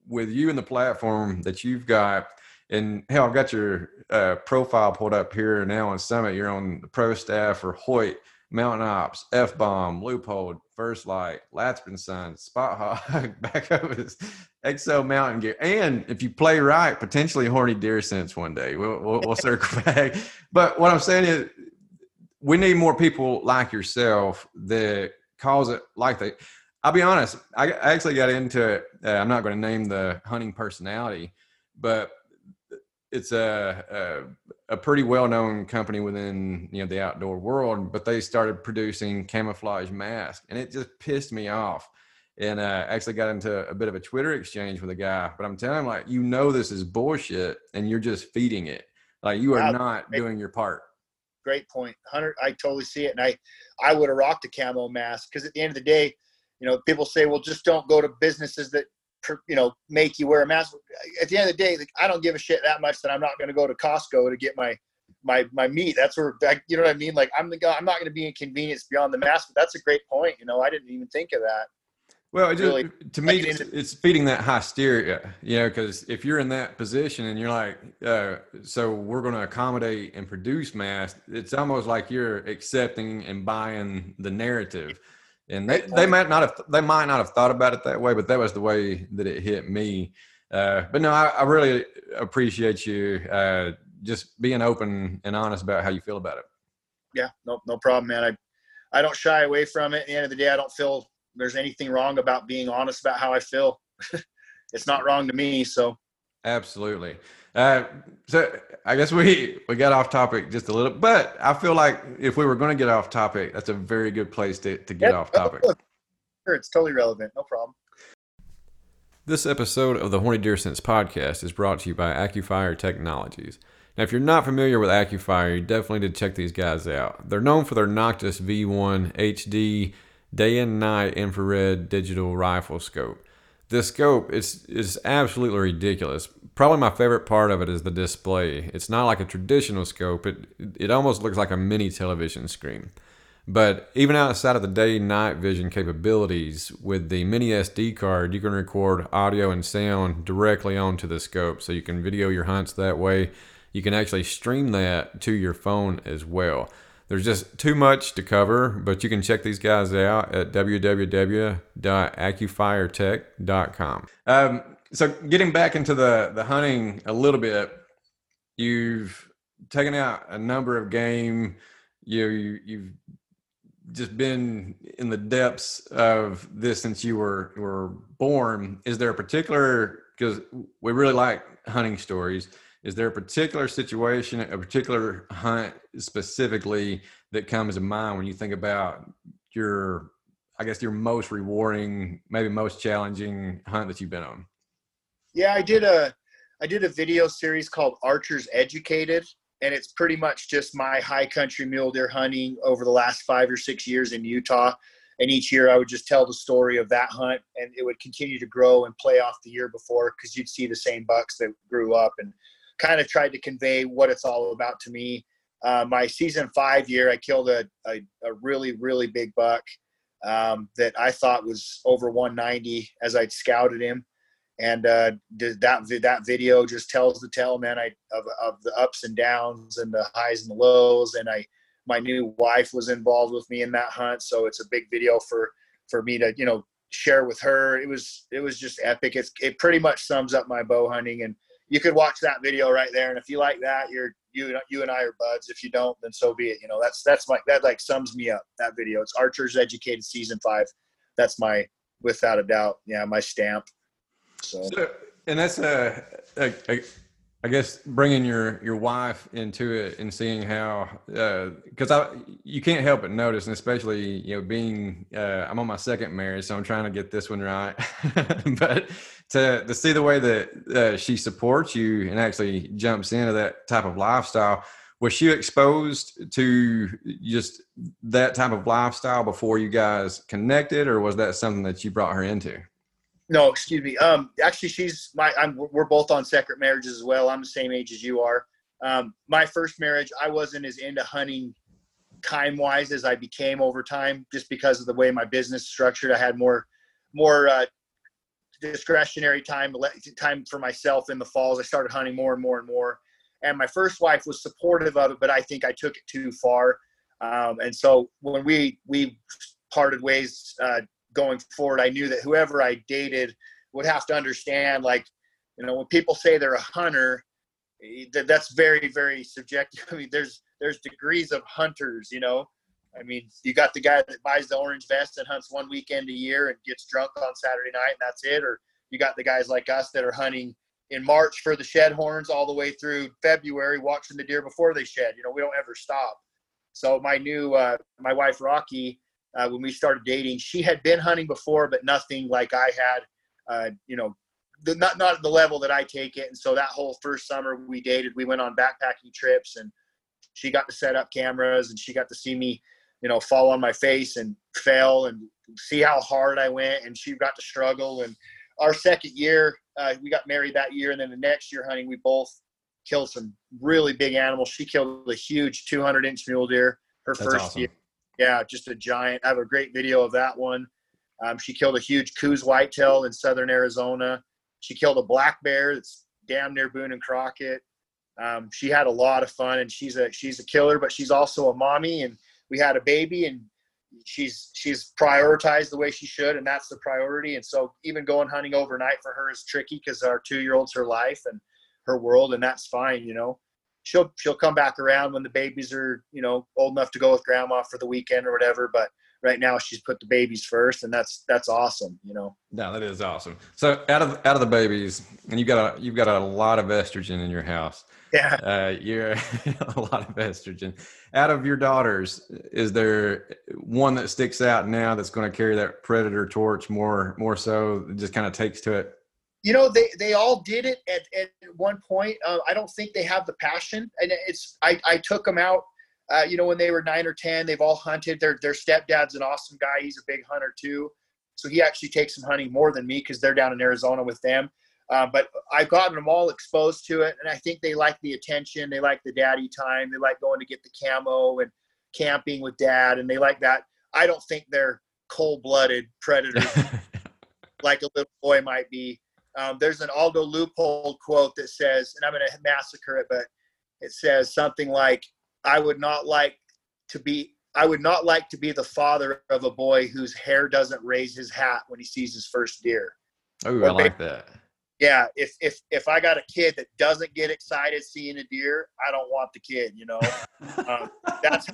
with you and the platform that you've got and hell, I've got your uh, profile pulled up here now on Summit. You're on the pro staff for Hoyt, Mountain Ops, F Bomb, Leupold, First Lite, Latsman Sun, Spot Hogg, Back Overs, Exo Mountain Gear, and if you play right, potentially Horny Deer Sense one day. We'll, we'll, we'll circle back. But what I'm saying is, we need more people like yourself that cause it like that. I'll be honest. I actually got into it. Uh, I'm not going to name the hunting personality, but it's a, a, a pretty well known company within you know the outdoor world, but they started producing camouflage masks, and it just pissed me off. And uh, actually got into a bit of a Twitter exchange with a guy, but I'm telling him like, you know, this is bullshit, and you're just feeding it. Like you are not doing your part. Great point. Hunter, I totally see it. And I, I would have rocked a camo mask because at the end of the day, you know, people say, well, just don't go to businesses that, you know, make you wear a mask. At the end of the day, I don't give a shit that much that I'm not going to go to Costco to get my, my, my meat. That's where, you know what I mean? Like I'm the guy, I'm not going to be inconvenienced beyond the mask, but that's a great point. You know, I didn't even think of that. Well, just, really, to me, it's, it's, feeding that hysteria, you know, because if you're in that position and you're like, uh, so we're going to accommodate and produce mass, it's almost like you're accepting and buying the narrative. And they, they might not have they might not have thought about it that way, but that was the way that it hit me. Uh, but no, I, I, really appreciate you uh, just being open and honest about how you feel about it. Yeah, no, no problem, man. I I don't shy away from it. At the end of the day, I don't feel there's anything wrong about being honest about how I feel. it's not wrong to me. So absolutely. Uh, so I guess we we got off topic just a little, but I feel like if we were going to get off topic, that's a very good place to to get off topic. Sure, it's totally relevant. No problem. This episode of the Horny Deer Sense podcast is brought to you by AccuFire Technologies. Now, if you're not familiar with AccuFire, you definitely need to check these guys out. They're known for their Noctis V1 HD day and night infrared digital rifle scope. This scope is is absolutely ridiculous. Probably my favorite part of it is the display. It's not like a traditional scope. It it almost looks like a mini television screen. But even outside of the day night vision capabilities, with the mini SD card, you can record audio and sound directly onto the scope. So you can video your hunts that way. You can actually stream that to your phone as well. There's just too much to cover, but you can check these guys out at www.accufiretech.com. Um, so, getting back into the the hunting a little bit, you've taken out a number of game. You, you you've just been in the depths of this since you were were born. Is there a particular because we really like hunting stories? Is there a particular situation, a particular hunt specifically that comes to mind when you think about your, I guess, your most rewarding, maybe most challenging hunt that you've been on? Yeah, I did a, I did a video series called Archers Educated, and it's pretty much just my high country mule deer hunting over the last five or six years in Utah. And each year I would just tell the story of that hunt, and it would continue to grow and play off the year before because you'd see the same bucks that grew up and kind of tried to convey what it's all about to me. Uh, my season five year, I killed a, a, a really, really big buck um, that I thought was over 190 as I'd scouted him. And uh, that that video just tells the tale, man, I, of, of the ups and downs and the highs and the lows. And I, my new wife was involved with me in that hunt, so it's a big video for for me to you know share with her. It was it was just epic. It's it pretty much sums up my bow hunting and you could watch that video right there. And if you like that, you're you you and I are buds. If you don't, then so be it. You know, that's that's my that like sums me up. That video. It's Archers Educated season five. That's my without a doubt. Yeah, my stamp. So, so and that's a, a, a I guess bringing your your wife into it and seeing how because uh, I you can't help but notice, and especially you know being uh, I'm on my second marriage, so I'm trying to get this one right. but to to see the way that uh, she supports you and actually jumps into that type of lifestyle, was she exposed to just that type of lifestyle before you guys connected, or was that something that you brought her into? No, excuse me. Um, actually, she's my. I'm. We're both on secret marriages as well. I'm the same age as you are. Um, my first marriage, I wasn't as into hunting time wise as I became over time, just because of the way my business structured. I had more, more uh, discretionary time, time for myself in the falls. I started hunting more and more and more. And my first wife was supportive of it, but I think I took it too far. Um, and so when we we parted ways uh, going forward, I knew that whoever I dated would have to understand, like, you know, when people say they're a hunter, eh, that that's very, very subjective. I mean, there's there's degrees of hunters, you know. I mean, you got the guy that buys the orange vest and hunts one weekend a year and gets drunk on Saturday night and that's it, or you got the guys like us that are hunting in March for the shed horns all the way through February, watching the deer before they shed. You know, we don't ever stop. So my new, uh, my wife Rocky, uh, when we started dating. She had been hunting before, but nothing like I had. Uh, you know, the, not not the level that I take it. And so that whole first summer we dated, we went on backpacking trips, and she got to set up cameras, and she got to see me, you know, fall on my face and fail, and see how hard I went, and she got to struggle. And our second year, uh, we got married that year, and then the next year hunting, we both killed some really big animals. She killed a huge 200 inch mule deer her That's first awesome. year. Yeah, just a giant. I have a great video of that one. Um, she killed a huge Coues whitetail in southern Arizona. She killed a black bear that's damn near Boone and Crockett. Um, she had a lot of fun, and she's a she's a killer, but she's also a mommy. And we had a baby, and she's she's prioritized the way she should, and that's the priority. And so even going hunting overnight for her is tricky because our two year old's her life and her world, and that's fine, you know. She'll she'll come back around when the babies are you know old enough to go with grandma for the weekend or whatever. But right now she's put the babies first, and that's that's awesome, you know. No, that is awesome. So out of out of the babies, and you've got a you've got a lot of estrogen in your house. Yeah. Uh, you're a lot of estrogen. Out of your daughters, is there one that sticks out now that's going to carry that predator torch more more so? It just kind of takes to it. You know they they all did it at, at one point. Uh, i don't think they have the passion and it's i i took them out uh, you know when they were nine or ten. They've all hunted. Their their stepdad's an awesome guy. He's a big hunter too. So he actually takes them hunting more than me because they're down in arizona with them. Uh, but i've gotten them all exposed to it and i think they like the attention. They like the daddy time. They like going to get the camo and camping with dad and they like that. I don't think they're cold-blooded predators like a little boy might be. Um, there's an Aldo Leopold quote that says, and I'm going to massacre it, but it says something like, "I would not like to be, I would not like to be the father of a boy whose hair doesn't raise his hat when he sees his first deer." oh, I like that. Yeah, if if if I got a kid that doesn't get excited seeing a deer, I don't want the kid. You know, um, that's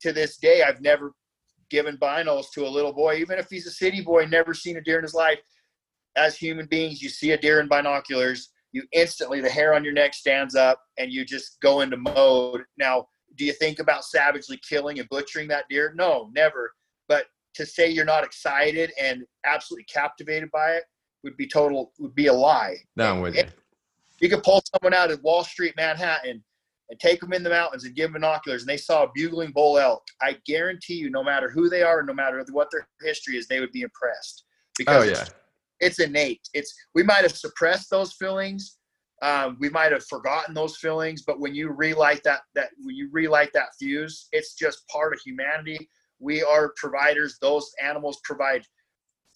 to this day I've never given binos to a little boy, even if he's a city boy, never seen a deer in his life. As human beings, you see a deer in binoculars, you instantly the hair on your neck stands up and you just go into mode. Now, do you think about savagely killing and butchering that deer? No, never. But to say you're not excited and absolutely captivated by it would be total would be a lie. No, I'm with you. You could pull someone out of Wall Street, Manhattan, and take them in the mountains and give them binoculars, and they saw a bugling bull elk. I guarantee you, no matter who they are, no matter what their history is, they would be impressed oh, because Oh yeah. it's, it's innate. It's we might have suppressed those feelings, um, we might have forgotten those feelings, but when you relight that that when you relight that fuse, it's just part of humanity. We are providers. Those animals provide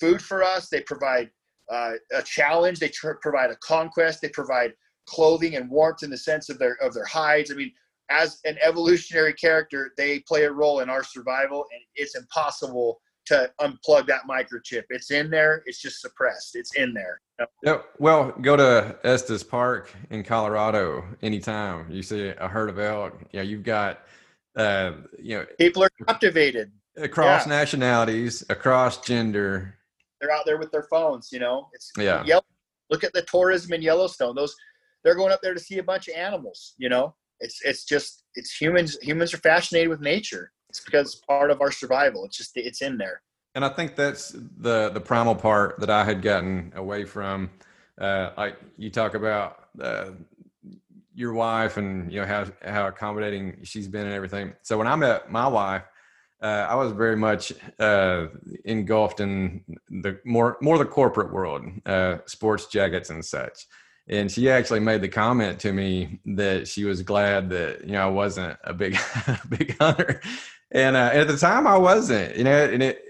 food for us. They provide uh, a challenge. They tr- provide a conquest. They provide clothing and warmth in the sense of their of their hides. I mean, as an evolutionary character, they play a role in our survival, and it's impossible to unplug that microchip. It's in there. It's just suppressed. It's in there. Yeah, well, go to Estes Park in Colorado anytime you see a herd of elk. Know, you've got, uh, you know, People are captivated. across Yeah. nationalities, across gender. They're out there with their phones. You know, it's Yeah. Yellow, look at the tourism in Yellowstone. Those they're going up there to see a bunch of animals. You know, it's it's just it's humans. Humans are fascinated with nature. It's because part of our survival. It's just it's in there. And I think that's the the primal part that I had gotten away from. Uh, like you talk about uh, your wife and you know how how accommodating she's been and everything. So when I met my wife, uh, I was very much uh, engulfed in the more more the corporate world, uh, sports jackets and such. And she actually made the comment to me that she was glad that you know I wasn't a big big hunter, and uh, at the time I wasn't. You know, and it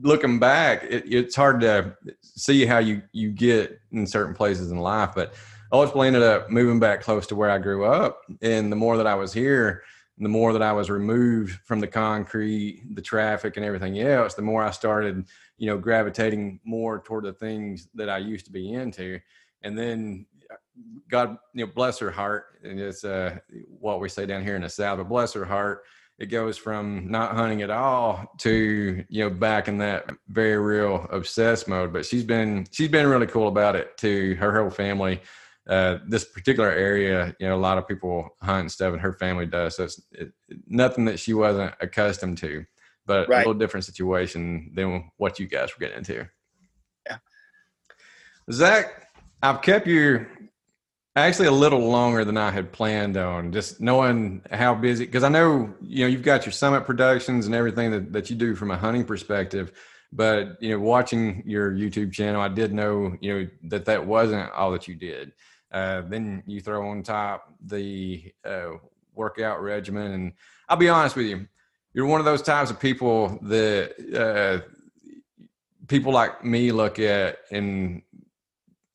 looking back, it, it's hard to see how you you get in certain places in life, but ultimately ended up moving back close to where I grew up. And the more that I was here, the more that I was removed from the concrete, the traffic, and everything else, the more I started, you know, gravitating more toward the things that I used to be into. And then God, you know, bless her heart, and it's uh, what we say down here in the South, but bless her heart. It goes from not hunting at all to you know back in that very real obsessed mode. But she's been she's been really cool about it to her whole family. Uh, this particular area you know a lot of people hunt and stuff and her family does. So it's it, nothing that she wasn't accustomed to but Right. a little different situation than what you guys were getting into. Yeah. Zac, I've kept you actually a little longer than I had planned on, just knowing how busy. Because I know you know you've got your summit productions and everything that, that you do from a hunting perspective. But you know, watching your YouTube channel, I did know you know that that wasn't all that you did. Uh, then you throw on top the uh, workout regimen, and I'll be honest with you, you're one of those types of people that uh, people like me look at and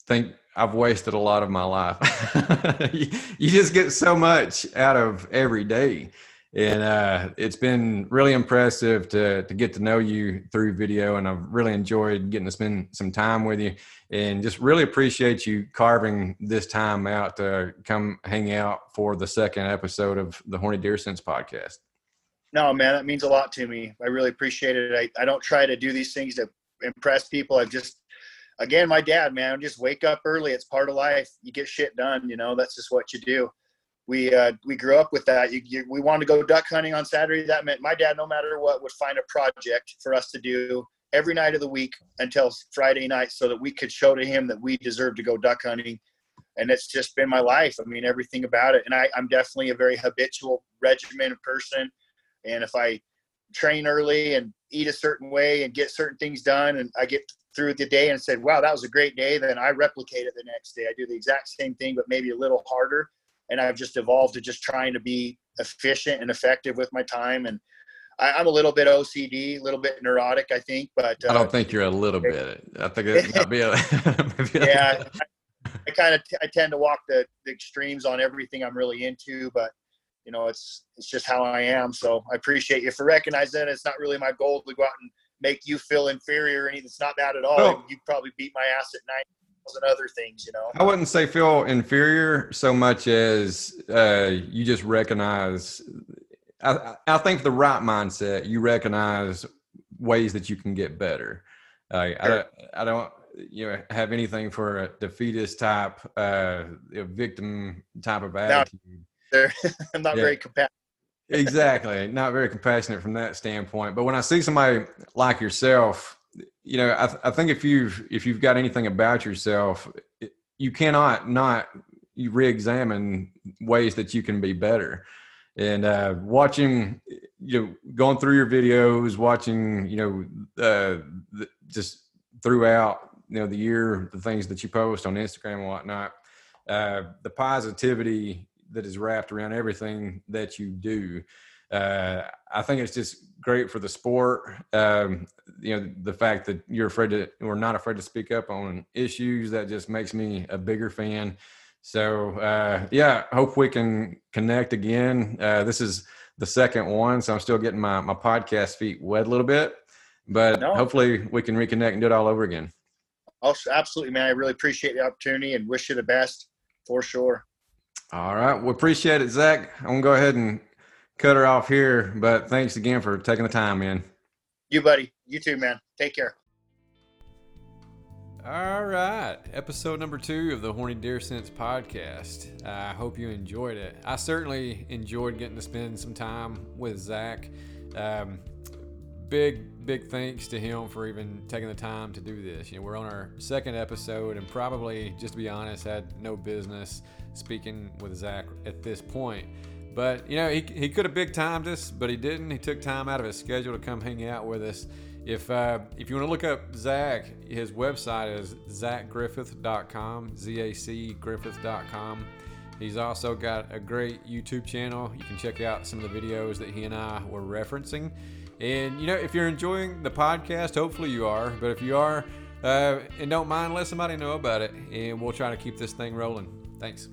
think I've wasted a lot of my life. you, just get so much out of every day. And uh, it's been really impressive to, to get to know you through video. And I've really enjoyed getting to spend some time with you and just really appreciate you carving this time out to come hang out for the second episode of the Horny Deer Sense podcast. No, man, that means a lot to me. I really appreciate it. I, I don't try to do these things to impress people. I've just again, my dad, man, just wake up early. It's part of life. You get shit done. You know, that's just what you do. We uh, we grew up with that. You, you, we wanted to go duck hunting on Saturday. That meant my dad, no matter what, would find a project for us to do every night of the week until Friday night, so that we could show to him that we deserve to go duck hunting. And it's just been my life. I mean, everything about it. And I, I'm definitely a very habitual, regimented person. And if I train early and eat a certain way and get certain things done, and I get through the day and said, wow, that was a great day, then I replicate it the next day. I do the exact same thing, but maybe a little harder. And I've just evolved to just trying to be efficient and effective with my time. And I, am a little bit OCD, a little bit neurotic, I think, but uh, I don't think you're a little bit. I think it's might be a, yeah. I, I kind of t- I tend to walk the, the extremes on everything I'm really into, but you know, it's it's just how I am. So I appreciate you for recognizing it. It's not really my goal to go out and make you feel inferior or anything. It's not that at all. Well, you probably beat my ass at nine thousand other things, you know. I wouldn't say feel inferior so much as uh, you just recognize. I, I think the right mindset, you recognize ways that you can get better. Uh, sure. I, I don't you know have anything for a defeatist type, uh, victim type of attitude. No, I'm not yeah. very compassionate exactly. Not very compassionate from that standpoint. But when I see somebody like yourself, you know, I, th- I think if you've if you've got anything about yourself, it, you cannot not re-examine ways that you can be better. And uh, watching, you know, going through your videos, watching, you know, uh, the, just throughout, you know, the year, the things that you post on Instagram and whatnot, uh, the positivity that is wrapped around everything that you do. Uh, I think it's just great for the sport. Um, you know, the fact that you're afraid to or not afraid to speak up on issues that just makes me a bigger fan. So uh, yeah, hope we can connect again. Uh, this is the second one, so I'm still getting my my podcast feet wet a little bit, but no. hopefully we can reconnect and do it all over again. Oh, absolutely, man. I really appreciate the opportunity and wish you the best for sure. All right. We appreciate it, Zac. I'm going to go ahead and cut her off here, but thanks again for taking the time, man. You, buddy. You too, man. Take care. All right. Episode number two of the Horny Deer Sense podcast. I hope you enjoyed it. I certainly enjoyed getting to spend some time with Zac. Um, big, big thanks to him for even taking the time to do this. You know, we're on our second episode and probably, just to be honest, had no business speaking with Zac at this point. But you know, he, he could have big timed us, but he didn't. He took time out of his schedule to come hang out with us. If uh, if you want to look up Zac, his website is zacgriffith.com, Z-A-C Griffith.com. He's also got a great YouTube channel. You can check out some of the videos that he and I were referencing. And you know, if you're enjoying the podcast, hopefully you are. But if you are, uh, and don't mind, let somebody know about it, and we'll try to keep this thing rolling. Thanks.